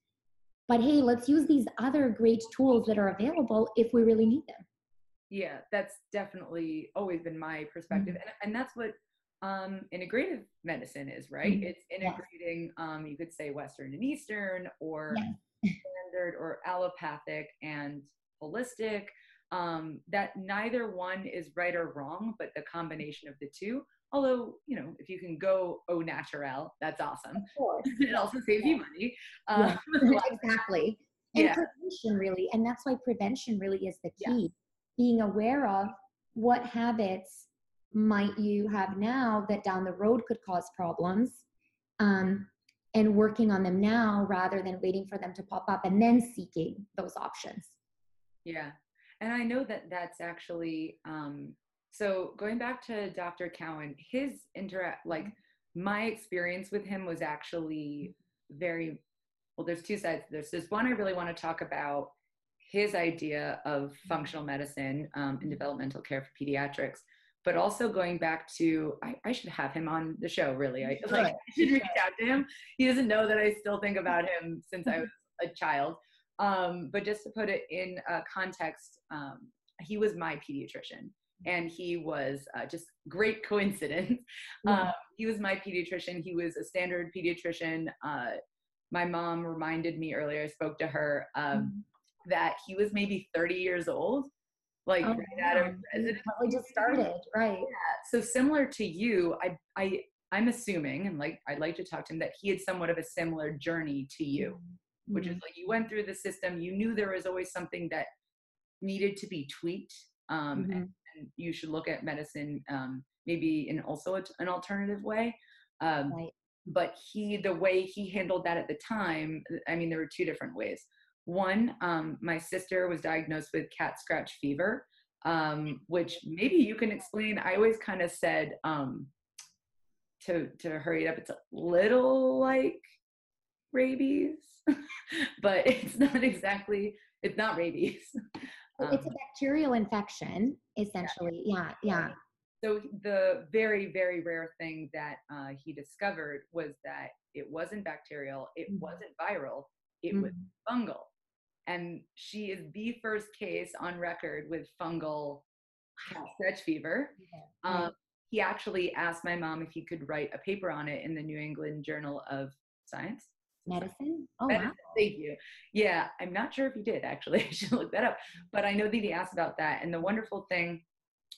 But hey let's use these other great tools that are available if we really need them yeah that's definitely always been my perspective mm-hmm. and, and that's what um, integrative medicine is right? Mm-hmm. it's integrating um, you could say western and eastern or standard or allopathic and holistic um, that neither one is right or wrong but the combination of the two although you know if you can go au natural that's awesome. *laughs* It also saves yeah. you money um, *laughs* exactly. And prevention really and that's why prevention really is the key being aware of what habits might you have now that down the road could cause problems um, and working on them now rather than waiting for them to pop up and then seeking those options yeah and i know that that's actually um, so going back to Dr. Cowan, his interact like my experience with him was actually very well. There's two sides. There's this one I really want to talk about his idea of functional medicine um, and developmental care for pediatrics, but also going back to I, I should have him on the show. Really, I, like, I should reach out to him. He doesn't know that I still think about him since I was a child. Um, but just to put it in uh, context, um, he was my pediatrician and he was uh, just great *laughs* coincidence. Um, he was my pediatrician. He was a standard pediatrician. Uh, my mom reminded me earlier. I spoke to her um, mm-hmm. That he was maybe 30 years old, like oh, right out of residency. Probably just *laughs* started, right? Yeah. So similar to you, I I I'm assuming, and like I'd like to talk to him that he had somewhat of a similar journey to you, mm-hmm. which is like you went through the system. You knew there was always something that needed to be tweaked. Um, mm-hmm. and, you should look at medicine um, maybe in also an alternative way. Um, right. But he, the way he handled that at the time, I mean, there were two different ways. One, um, my sister was diagnosed with cat scratch fever, um, which maybe you can explain. I always kind of said um, to to hurry it up. It's a little like rabies, *laughs* but it's not exactly. It's not rabies. Um, it's a bacterial infection, essentially. Yeah, yeah. So the very, very rare thing that uh, he discovered was that it wasn't bacterial, it mm-hmm. wasn't viral, it mm-hmm. was fungal. And she is the first case on record with fungal scratch fever. Yeah. Um, he actually asked my mom if he could write a paper on it in the New England Journal of Science medicine. Oh, medicine. Wow. Thank you. Yeah, I'm not sure if he did actually. *laughs* I should look that up. But I know that he asked about that. And the wonderful thing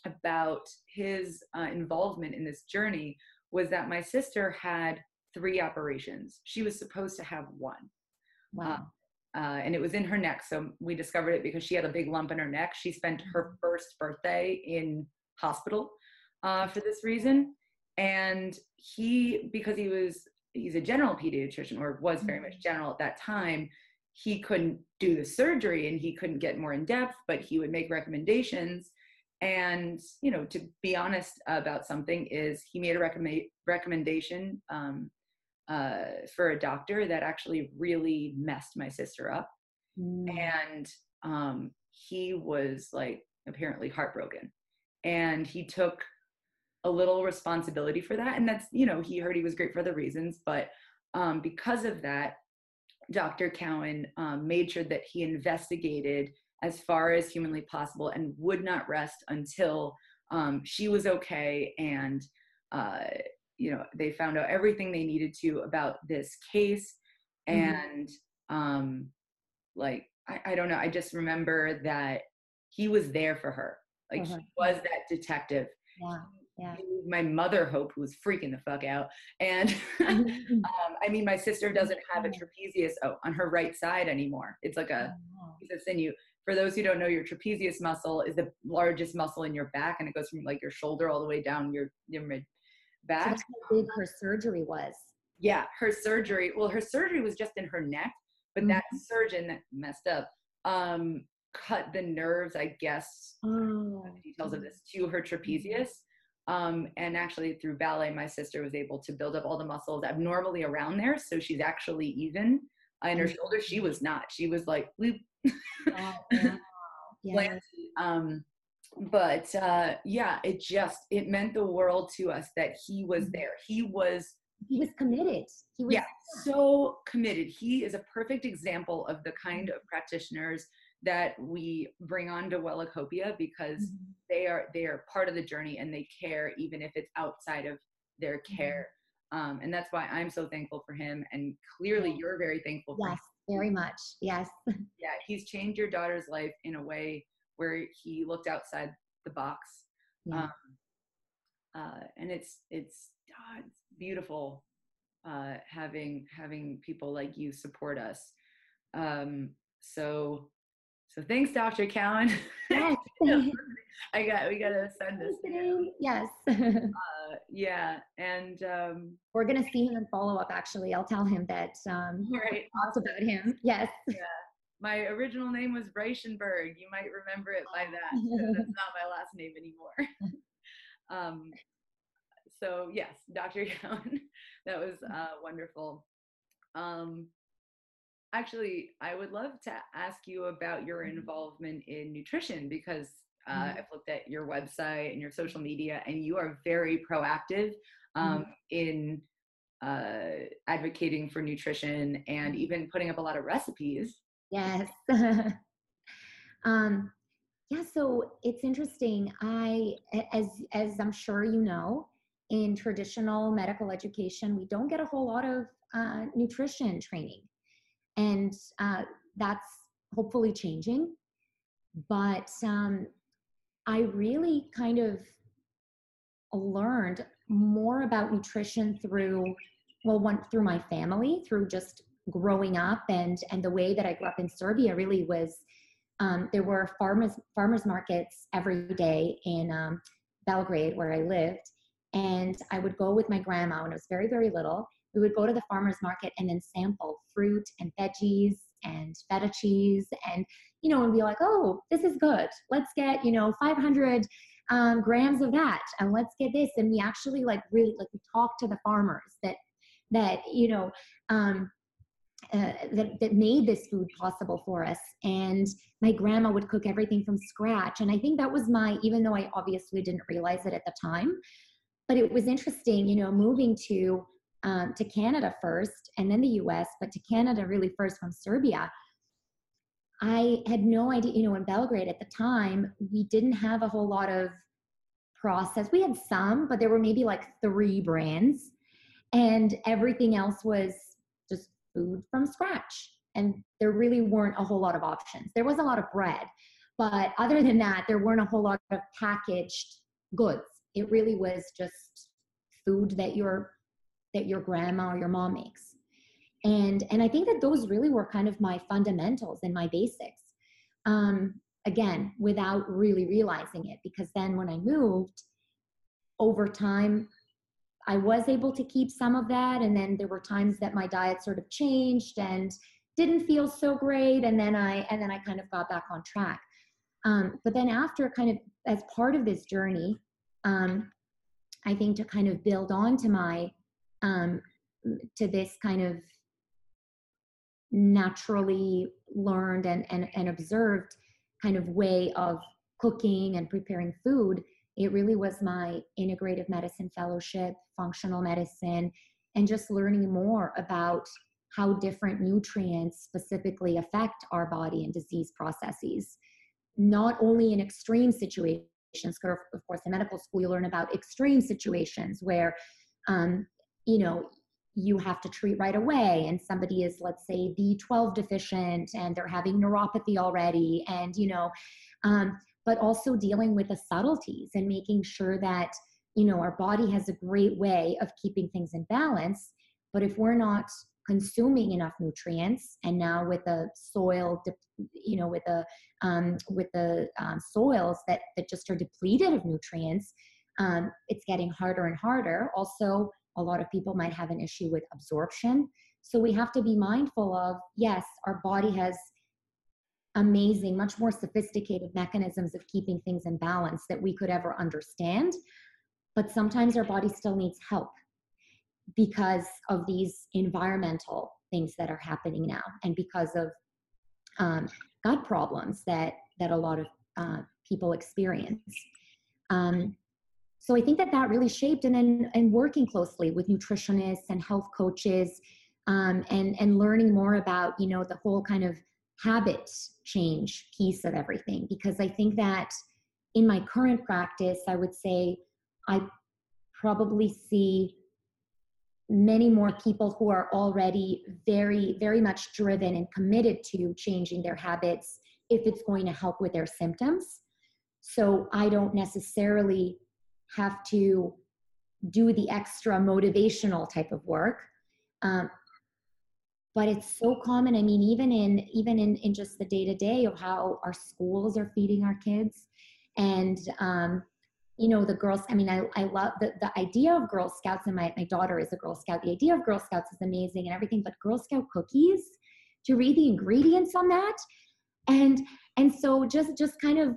about his uh, involvement in this journey was that my sister had three operations. She was supposed to have one. Wow. Uh, uh, and it was in her neck. So we discovered it because she had a big lump in her neck. She spent her Mm-hmm. first birthday in hospital uh, for this reason. And he, because he was, he's a general pediatrician or was very much general at that time, he couldn't do the surgery and he couldn't get more in depth, but he would make recommendations. And, you know, to be honest about something is he made a recommend, recommendation um, uh, for a doctor that actually really messed my sister up. Mm. And um, he was like apparently heartbroken. And he took a little responsibility for that. And that's, you know, he heard he was great for other reasons. But um, because of that, Dr. Cowan um, made sure that he investigated as far as humanly possible and would not rest until um, she was okay and uh, you know they found out everything they needed to about this case Mhm. and um, like I, I don't know i just remember that he was there for her like Uh-huh. he was that detective Yeah. Yeah. My mother hope who was freaking the fuck out and *laughs* Mhm. um, I mean, my sister doesn't have a Mhm. trapezius oh, on her right side anymore. It's like a piece of sinew. For those who don't know, your trapezius muscle is the largest muscle in your back, and it goes from like your shoulder all the way down your your mid back. that's how big her surgery was. Yeah, her surgery. Well, her surgery was just in her neck, but that Mm-hmm. surgeon that messed up um, cut the nerves, I guess, Oh. details of this to her trapezius. Um, and actually, through ballet, my sister was able to build up all the muscles abnormally around there. So she's actually even. Uh, In her Mhm. shoulder, she was not. She was like, bloop, Wow. *laughs* Wow. Yeah. Um, but uh, yeah, it just it meant the world to us that he was Mhm. there. He was He was committed. He was yeah so committed. He is a perfect example of the kind of practitioners that we bring on to Wellacopia because Mhm. they are they are part of the journey and they care even if it's outside of their Mm-hmm. care um, and that's why i'm so thankful for him and clearly you're very thankful for Yes, very much. Yes. *laughs* yeah he's changed your daughter's life in a way where he looked outside the box Yeah. um, uh, and it's it's, ah, it's beautiful uh, having having people like you support us um, so so thanks dr cowan Yes. *laughs* i got we gotta send this yes. *laughs* Uh, yeah, and um, We're gonna see him in follow up. Actually, I'll tell him that. Um, right, about him. Yes. My original name was Reichenberg. You might remember it by that. That's *laughs* not my last name anymore. *laughs* um, so yes, Dr. *laughs* Young, that was uh, wonderful. Um, actually, I would love to ask you about your involvement in nutrition because uh, Mhm. I've looked at your website and your social media, and you are very proactive um, in uh, advocating for nutrition and even putting up a lot of recipes. Yes. *laughs* um, yeah. So it's interesting. I, as as I'm sure you know, in traditional medical education, we don't get a whole lot of uh, nutrition training, and uh, that's hopefully changing. But um, I really kind of learned more about nutrition through well one through my family through just growing up and and the way that i grew up in serbia really was um, there were farmers farmers markets every day in um, belgrade where i lived. And i would go with my grandma when i was very very little. We would go to the farmers market and then sample fruit and veggies and feta cheese and you know and be like oh this is good. Let's get you know 500 um, grams of that and let's get this. And we actually like really like we talked to the farmers that that you know um, uh, that, that made this food possible for us. And my grandma would cook everything from scratch. And i think that was my even though i obviously didn't realize it at the time but it was interesting you know moving to um, to canada first and then the us but to canada really first from serbia. I had no idea, you know, in Belgrade at the time, we didn't have a whole lot of process. We had some, but there were maybe like three brands, and everything else was food from scratch. And there really weren't a whole lot of options. There was a lot of bread, but other than that, there weren't a whole lot of packaged goods. It really was just food that your that your grandma or your mom makes and and i think that those really were kind of my fundamentals and my basics um, again without really realizing it because then when i moved over time i was able to keep some of that and then there were times that my diet sort of changed and didn't feel so great and then i and then i kind of got back on track. Um, but then after kind of as part of this journey um, i think to kind of build on to my um, to this kind of naturally learned and, and, and observed kind of way of cooking and preparing food, it really was my integrative medicine fellowship, functional medicine, and just learning more about how different nutrients specifically affect our body and disease processes. Not only in extreme situations, because of course, in medical school, you learn about extreme situations where, um, you know, you have to treat right away and somebody is let's say b12 deficient and they're having neuropathy already and you know um, but also dealing with the subtleties and making sure that you know our body has a great way of keeping things in balance but if we're not consuming enough nutrients and now with the soil you know with the um, with the um, soils that that just are depleted of nutrients um, it's getting harder and harder also a lot of people might have an issue with absorption. So we have to be mindful of yes, our body has amazing, much more sophisticated mechanisms of keeping things in balance that we could ever understand. But sometimes our body still needs help because of these environmental things that are happening now and because of um, gut problems that that a lot of uh, people experience. Um, so i think that that really shaped and then and working closely with nutritionists and health coaches um, and and learning more about you know the whole kind of habit change piece of everything because i think that in my current practice i would say i probably see many more people who are already very very much driven and committed to changing their habits if it's going to help with their symptoms. So i don't necessarily have to do the extra motivational type of work. Um, but it's so common. I mean even in even in, in just the day to day of how our schools are feeding our kids and um, you know the girls i mean i, I love the, the idea of girl scouts and my, my daughter is a girl scout. The idea of girl scouts is amazing and everything but girl scout cookies to read the ingredients on that? And and so just just kind of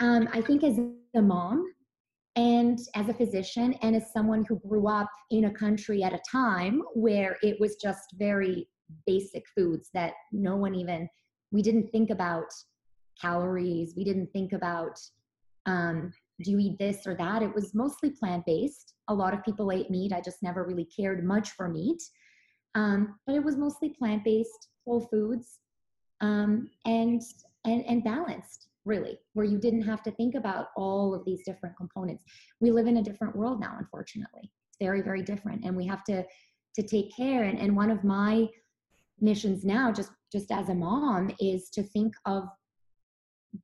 um, i think as a mom and as a physician and as someone who grew up in a country at a time where it was just very basic foods that no one even we didn't think about calories we didn't think about um, do you eat this or that it was mostly plant-based a lot of people ate meat i just never really cared much for meat um, but it was mostly plant-based whole foods um, and and and balanced really, where you didn't have to think about all of these different components. We live in a different world now, unfortunately. It's very, very different. And we have to to take care. And, and one of my missions now, just just as a mom, is to think of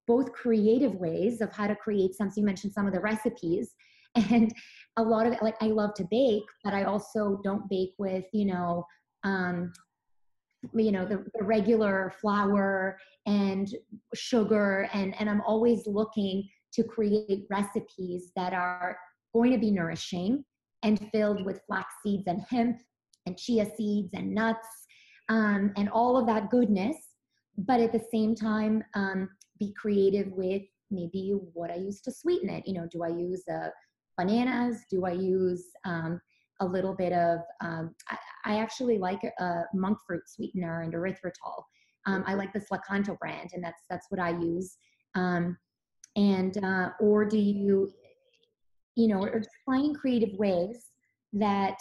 both creative ways of how to create something. You mentioned some of the recipes. *laughs* And a lot of it, like I love to bake, but I also don't bake with, you know, um, you know the, the, regular flour and sugar and and i'm always looking to create recipes that are going to be nourishing and filled with flax seeds and hemp and chia seeds and nuts um, and all of that goodness but at the same time um, be creative with maybe what i use to sweeten it. You know do i use uh, bananas? Do i use um, a little bit of um, I, I, actually like a monk fruit sweetener and erythritol. Um, i like this lakanto brand and that's that's what i use. Um, and uh, or do you you know or finding creative ways that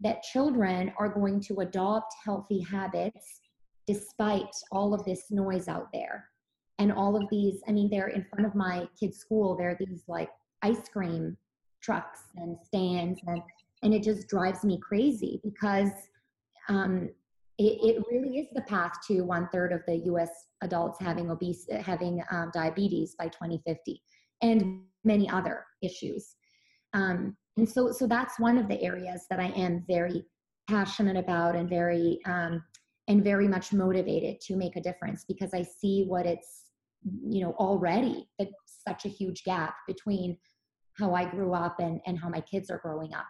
that children are going to adopt healthy habits despite all of this noise out there and all of these i mean they're in front of my kids school there are these like ice cream trucks and stands and and it just drives me crazy because um, it, it, really is the path to one third of the U.S. adults having obese, having um, diabetes by 2050, and many other issues. Um, and so, so that's one of the areas that I am very passionate about and very um, and very much motivated to make a difference because I see what it's you know already such a huge gap between how I grew up and and how my kids are growing up.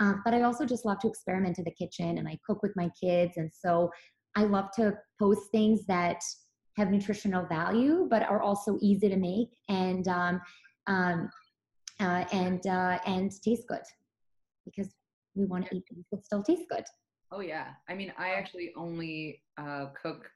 Um, but I also just love to experiment in the kitchen and I cook with my kids, and so I love to post things that have nutritional value but are also easy to make and um, um, uh, and uh, and taste good because we want to eat things that still taste good. Oh yeah, I mean, I actually only uh, cook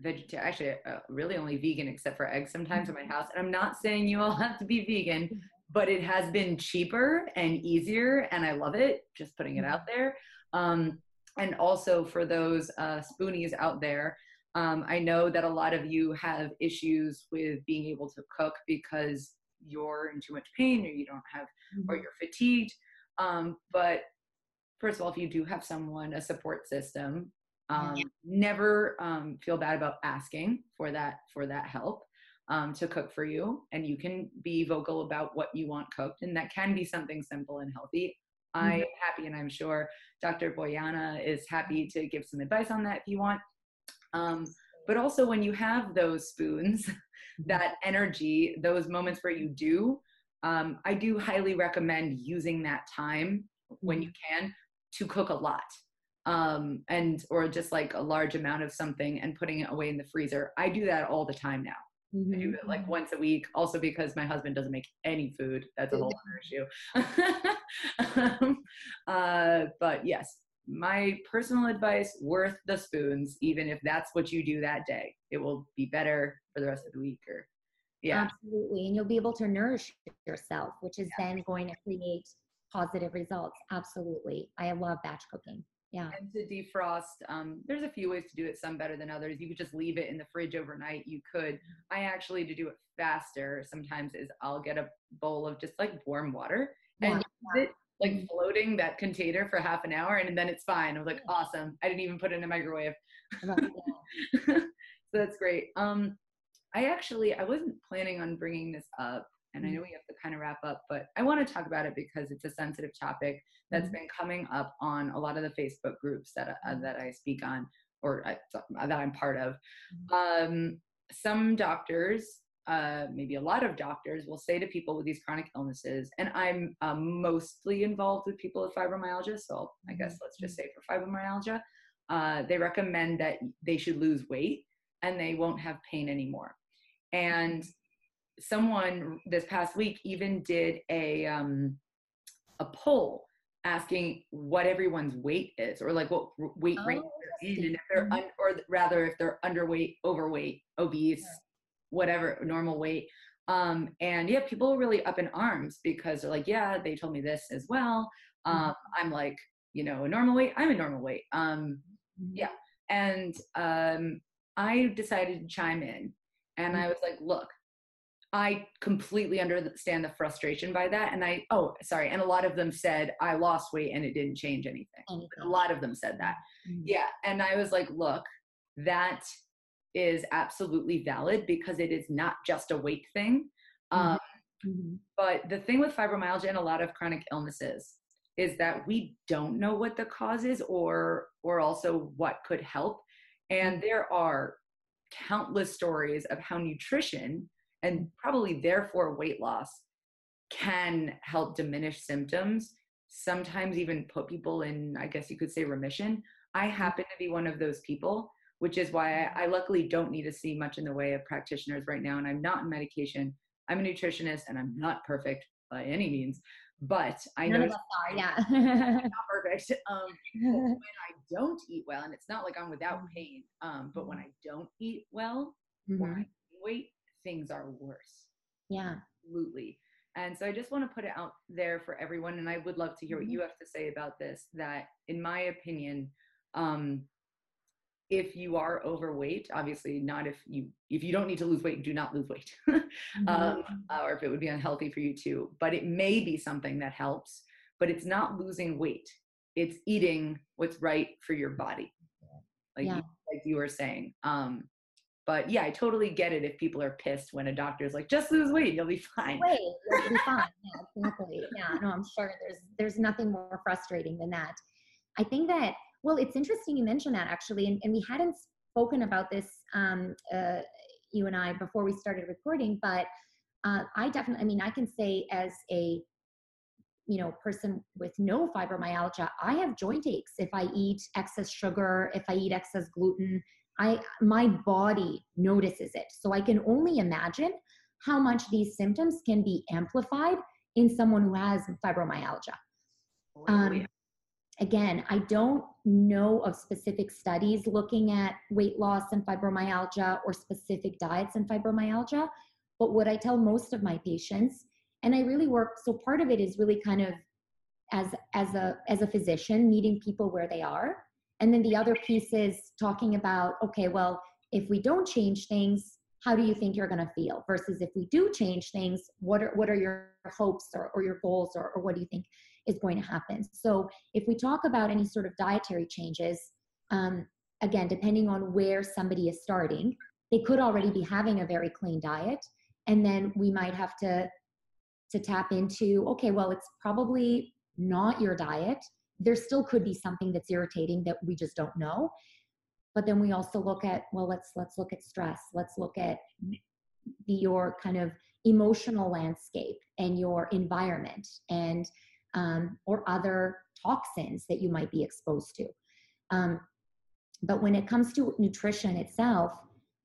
vegetarian. Actually, uh, really only vegan, except for eggs sometimes in my house. And I'm not saying you all *laughs* have to be vegan, but it has been cheaper and easier, and I love it. Just putting it out there. Um, and also for those uh, spoonies out there, um, I know that a lot of you have issues with being able to cook because you're in too much pain or you don't have or Mm-hmm. you're fatigued um, but first of all if you do have someone a support system um, Yeah. never um, feel bad about asking for that for that help um, to cook for you and you can be vocal about what you want cooked and that can be something simple and healthy i'm Mhm. happy and i'm sure dr Bojana is happy to give some advice on that if you want um, but also when you have those spoons that energy those moments where you do um, i do highly recommend using that time when you can to cook a lot um, and or just like a large amount of something and putting it away in the freezer. I do that all the time now. I do it like once a week, also because my husband doesn't make any food. That's a whole other issue. *laughs* um, uh, but yes, my personal advice worth the spoons, even if that's what you do that day. It will be better for the rest of the week or yeah. Absolutely. And you'll be able to nourish yourself, which is then going to create positive results. Absolutely. I love batch cooking. Yeah. And to defrost, um, there's a few ways to do it, some better than others. You could just leave it in the fridge overnight. You could. I actually, to do it faster, sometimes is I'll get a bowl of just like warm water and Yeah. use it like floating that container for half an hour and then it's fine. I was like, awesome. I didn't even put it in a microwave. *laughs* So that's great. Um, I actually I wasn't planning on bringing this up, and I know we have to kind of wrap up, but I want to talk about it because it's a sensitive topic that's Mhm. been coming up on a lot of the Facebook groups that uh, that I speak on or I, that I'm part of. Um, some doctors, uh, maybe a lot of doctors, will say to people with these chronic illnesses, and I'm um, mostly involved with people with fibromyalgia, so I guess let's just say for fibromyalgia, uh, they recommend that they should lose weight and they won't have pain anymore. And someone this past week even did a um, a poll asking what everyone's weight is or like what weight Oh, range they're in and if they're un- or rather if they're underweight overweight obese whatever normal weight um and yeah people are really up in arms because they're like yeah they told me this as well um i'm like you know a normal weight i'm a normal weight um Mhm. Yeah. and um, I decided to chime in, and I was like, "Look, I completely understand the frustration by that." And I, oh, sorry, and a lot of them said I lost weight and it didn't change anything. A lot of them said that. Mhm. Yeah, and I was like, "Look, that is absolutely valid because it is not just a weight thing." Um, Mhm. but the thing with fibromyalgia and a lot of chronic illnesses is that we don't know what the cause is or or also what could help. And there are countless stories of how nutrition and probably therefore weight loss can help diminish symptoms sometimes even put people in i guess you could say remission. I happen to be one of those people which is why I, I luckily don't need to see much in the way of practitioners right now and i'm not in medication i'm a nutritionist and i'm not perfect by any means but i None know of us are, yeah. not *laughs* perfect um, when I don't eat well, and it's not like I'm without pain, um, but when I don't eat well, when I Mhm. weight, things are worse. Yeah. Absolutely. And so I just want to put it out there for everyone, and I would love to hear what Mhm. you have to say about this. That, in my opinion, um, if you are overweight, obviously not if you if you don't need to lose weight, do not lose weight, *laughs* Mhm. um, uh, or if it would be unhealthy for you too. But it may be something that helps. But it's not losing weight; it's eating what's right for your body, like Yeah. you, like you were saying. Um, but yeah, I totally get it if people are pissed when a doctor's like, just lose weight, you'll be fine. Wait, you'll be *laughs* fine. Yeah, exactly. Yeah, no, I'm sure there's there's nothing more frustrating than that. I think that well, it's interesting you mentioned that actually, and, and we hadn't spoken about this um, uh, you and I before we started recording, but uh, I definitely, I mean, I can say as a you know person with no fibromyalgia, I have joint aches if I eat excess sugar, if I eat excess gluten. I my body notices it, so I can only imagine how much these symptoms can be amplified in someone who has fibromyalgia. Oh, um, again, I don't know of specific studies looking at weight loss and fibromyalgia or specific diets and fibromyalgia. But what I tell most of my patients, and I really work, so part of it is really kind of as, as, a, as a physician, meeting people where they are. And then the other piece is talking about, okay, well, if we don't change things, how do you think you're going to feel? Versus if we do change things, what are, what are your hopes or, or your goals or, or what do you think? Is going to happen. So if we talk about any sort of dietary changes, um, again, depending on where somebody is starting, they could already be having a very clean diet. And then we might have to to tap into, okay, well, it's probably not your diet. There still could be something that's irritating that we just don't know. But then we also look at, well, let's let's look at stress. Let's look at your kind of emotional landscape and your environment and um, or other toxins that you might be exposed to. Um, but when it comes to nutrition itself,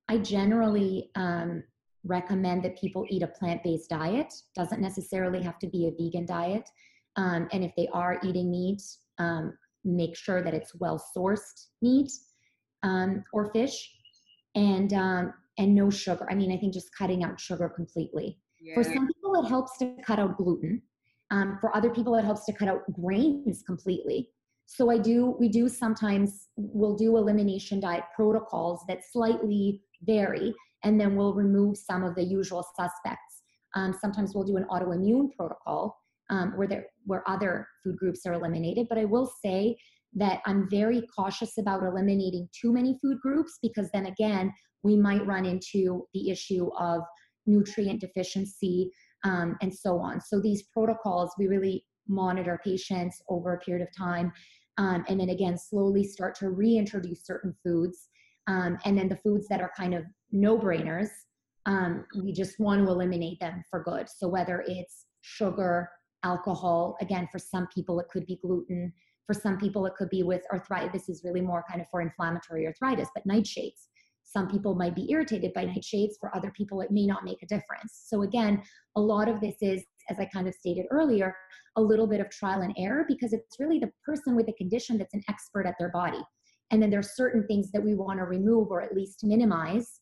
I generally um, recommend that people eat a plant-based diet. Doesn't necessarily have to be a vegan diet. Um, and if they are eating meat, um, make sure that it's well-sourced meat um, or fish, and and no sugar. I mean, I think just cutting out sugar completely. Yeah. For some people, it helps to cut out gluten. Um, for other people, it helps to cut out grains completely. So I do, we do sometimes, we'll do elimination diet protocols that slightly vary, and then we'll remove some of the usual suspects. Um, sometimes we'll do an autoimmune protocol um, where there, where other food groups are eliminated. But I will say that I'm very cautious about eliminating too many food groups because then again, we might run into the issue of nutrient deficiency um, and so on. So these protocols, we really monitor patients over a period of time. Um, and then again, slowly start to reintroduce certain foods. Um, and then the foods that are kind of no brainers, um, we just want to eliminate them for good. So whether it's sugar, alcohol, again, for some people, it could be gluten. For some people, it could be with arthritis. This is really more kind of for inflammatory arthritis, but nightshades. Some people might be irritated by nightshades. For other people, it may not make a difference. So, again, a lot of this is, as I kind of stated earlier, a little bit of trial and error because it's really the person with the condition that's an expert at their body. And then there's certain things that we want to remove or at least minimize.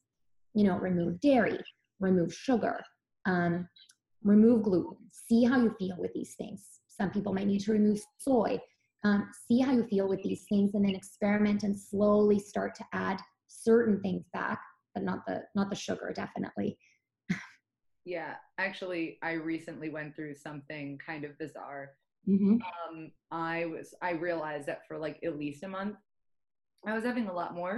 You know, remove dairy, remove sugar, um, remove gluten. See how you feel with these things. Some people might need to remove soy. Um, see how you feel with these things and then experiment and slowly start to add certain things back, but not the not the sugar definitely. yeah, actually, I recently went through something kind of bizarre. Mm-hmm. Um, I was I realized that for like at least a month, I was having a lot more,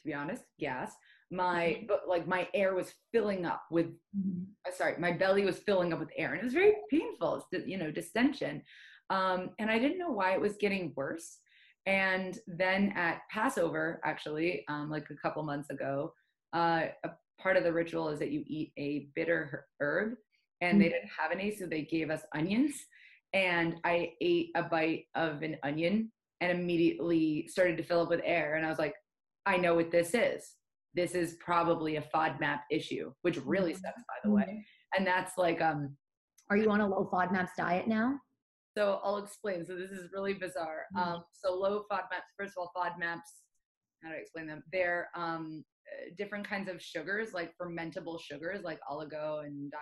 to be honest, gas. My mm-hmm. but like my air was filling up with, mm-hmm. uh, sorry, my belly was filling up with air, and it was very painful. It's you know distension, um, and I didn't know why it was getting worse. And then at Passover, actually, um, like a couple months ago, uh, a part of the ritual is that you eat a bitter herb, and they mm. didn't have any, so they gave us onions. And I ate a bite of an onion and immediately started to fill up with air. And I was like, I know what this is. This is probably a FODMAP issue, which really sucks, by the way. Mm-hmm. And that's like, um, are you on a low FODMAPs diet now? So I'll explain. So this is really bizarre. Mm-hmm. Um, so low FODMAPs, first of all, FODMAPs, how do I explain them? They're um, uh, different kinds of sugars, like fermentable sugars, like oligo and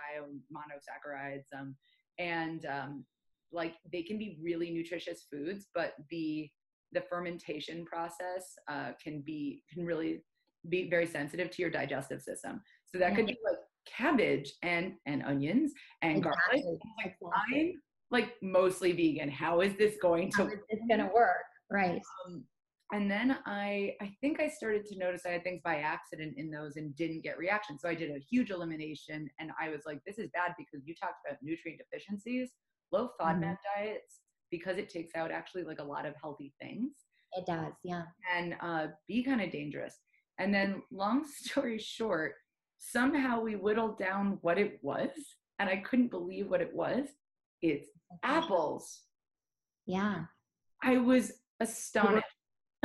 monosaccharides. Um, and um, like they can be really nutritious foods, but the the fermentation process uh, can be can really be very sensitive to your digestive system. So that could be like cabbage and and onions and exactly. garlic. Like, I'm like mostly vegan. How is this going to? How is this going to work? Right. Um, and then I I think I started to notice I had things by accident in those and didn't get reaction. So I did a huge elimination and I was like, this is bad because you talked about nutrient deficiencies, low FODMAP mm-hmm. diets, because it takes out actually like a lot of healthy things. It does, yeah. And uh, be kind of dangerous. And then, long *laughs* story short, somehow we whittled down what it was, and I couldn't believe what it was. It's apples. Yeah. I was astonished. *laughs*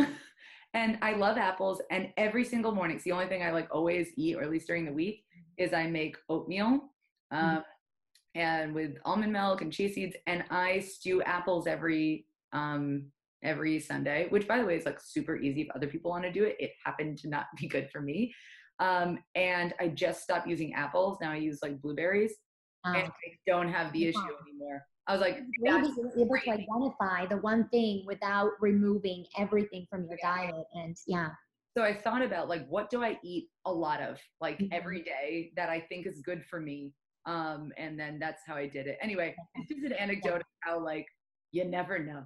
and I love apples. And every single morning, it's the only thing I like always eat, or at least during the week, is I make oatmeal. Um, mm-hmm. And with almond milk and chia seeds, and I stew apples every um, every Sunday, which by the way is like super easy if other people want to do it. It happened to not be good for me. Um, and I just stopped using apples. Now I use like blueberries. And I don't have the issue anymore. I was like, maybe you're able to identify the one thing without removing everything from your diet. And yeah. So I thought about like, what do I eat a lot of like mm-hmm. every day that I think is good for me? Um, and then that's how I did it. Anyway, it's just an anecdote of how like you never know.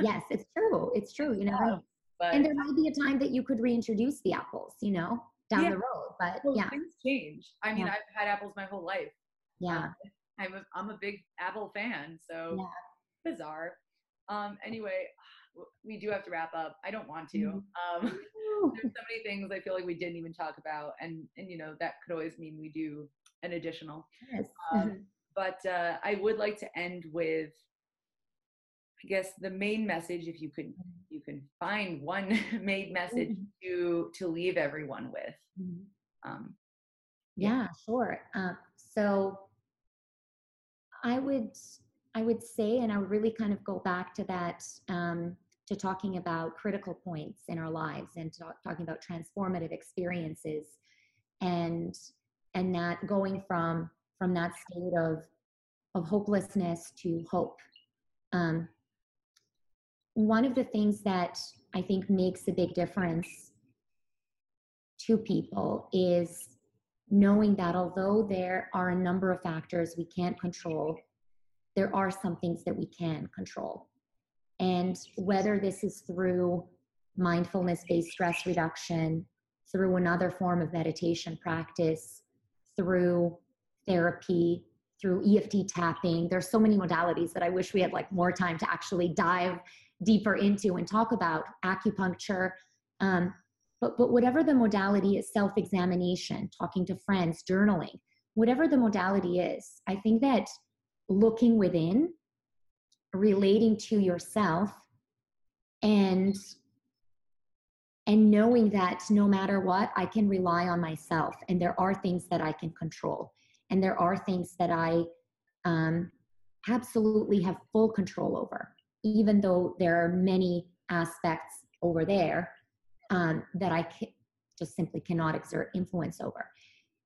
yes, it's true. It's true. You know. But, and there might be a time that you could reintroduce the apples, you know, down yeah. the road. But well, yeah, things change. I mean, yeah. I've had apples my whole life. Yeah. I'm a, I'm a big Apple fan, so yeah. bizarre. Um, anyway, we do have to wrap up. I don't want to. Mm-hmm. Um, *laughs* there's so many things I feel like we didn't even talk about, and and you know that could always mean we do an additional. Yes. Um, but uh, I would like to end with, I guess, the main message. If you could, you can find one *laughs* main message mm-hmm. to to leave everyone with. Mm-hmm. Um, yeah, sure. Uh, so I would I would say, and I would really kind of go back to that um, to talking about critical points in our lives and talk, talking about transformative experiences, and and that going from from that state of of hopelessness to hope. Um, one of the things that I think makes a big difference to people is knowing that although there are a number of factors we can't control, there are some things that we can control. And whether this is through mindfulness based stress reduction, through another form of meditation practice, through therapy, through EFT tapping, there's so many modalities that I wish we had like more time to actually dive deeper into and talk about acupuncture. Um, but, but whatever the modality is, self examination, talking to friends, journaling, whatever the modality is, I think that looking within, relating to yourself, and and knowing that no matter what, I can rely on myself, and there are things that I can control, and there are things that I um, absolutely have full control over, even though there are many aspects over there um, that I just simply cannot exert influence over.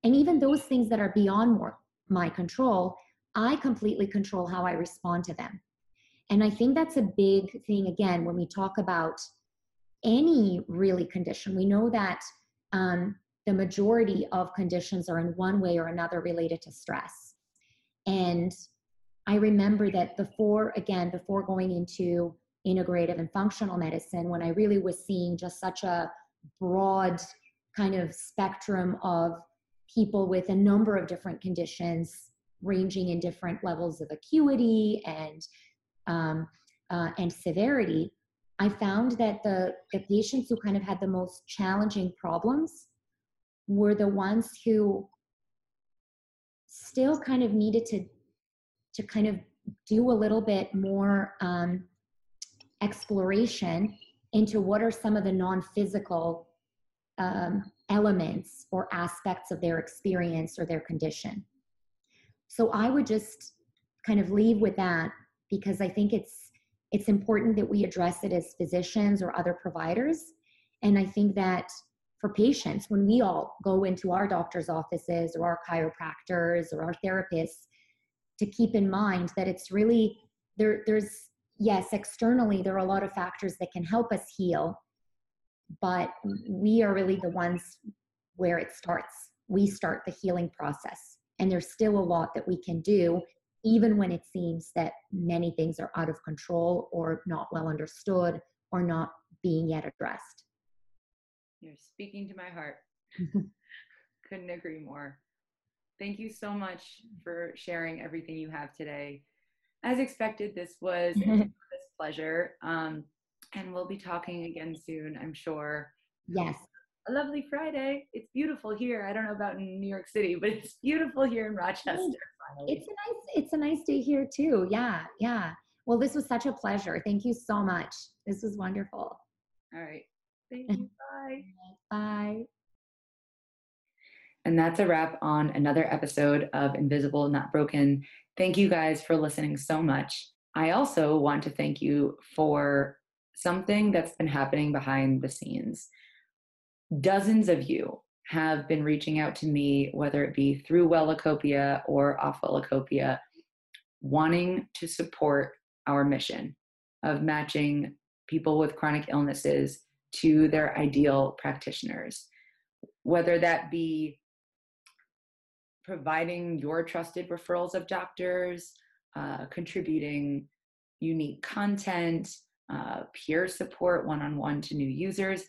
And even those things that are beyond more, my control, I completely control how I respond to them. And I think that's a big thing, again, when we talk about any really condition. We know that um, the majority of conditions are in one way or another related to stress. And I remember that before, again, before going into integrative and functional medicine when I really was seeing just such a broad kind of spectrum of people with a number of different conditions ranging in different levels of acuity and um, uh, and severity i found that the, the patients who kind of had the most challenging problems were the ones who still kind of needed to to kind of do a little bit more um, exploration into what are some of the non-physical um, elements or aspects of their experience or their condition. So i would just kind of leave with that because i think it's it's important that we address it as physicians or other providers. And i think that for patients when we all go into our doctor's offices or our chiropractors or our therapists to keep in mind that it's really there there's yes, externally, there are a lot of factors that can help us heal, but hmm. we are really the ones where it starts. We start the healing process. And there's still a lot that we can do, even when it seems that many things are out of control or not well understood or not being yet addressed. You're speaking to my heart. *laughs* Couldn't agree more. Thank you so much for sharing everything you have today. As expected, this was a pleasure. Um, and we'll be talking again soon, I'm sure. Yes. A lovely Friday. It's beautiful here. I don't know about in New York City, but it's beautiful here in Rochester. Finally. It's a nice it's a nice day here too. Yeah, yeah. Well, this was such a pleasure. Thank you so much. This was wonderful. All right. Thank you. *laughs* Bye. Bye. And that's a wrap on another episode of Invisible Not Broken. Thank you guys for listening so much. I also want to thank you for something that's been happening behind the scenes. Dozens of you have been reaching out to me, whether it be through Wellacopia or off Wellacopia, wanting to support our mission of matching people with chronic illnesses to their ideal practitioners, whether that be providing your trusted referrals of doctors, uh, contributing unique content, uh, peer support one on one to new users.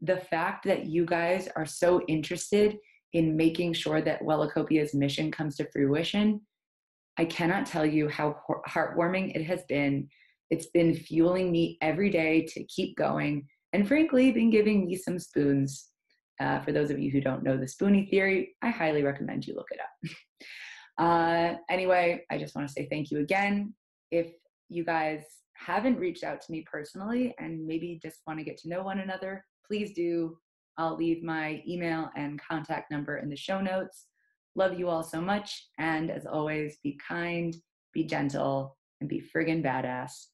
The fact that you guys are so interested in making sure that Wellacopia's mission comes to fruition, I cannot tell you how heartwarming it has been. It's been fueling me every day to keep going, and frankly, been giving me some spoons uh, for those of you who don't know the Spoonie theory, I highly recommend you look it up. *laughs* uh, anyway, I just want to say thank you again. If you guys haven't reached out to me personally and maybe just want to get to know one another, please do. I'll leave my email and contact number in the show notes. Love you all so much. And as always, be kind, be gentle, and be friggin' badass.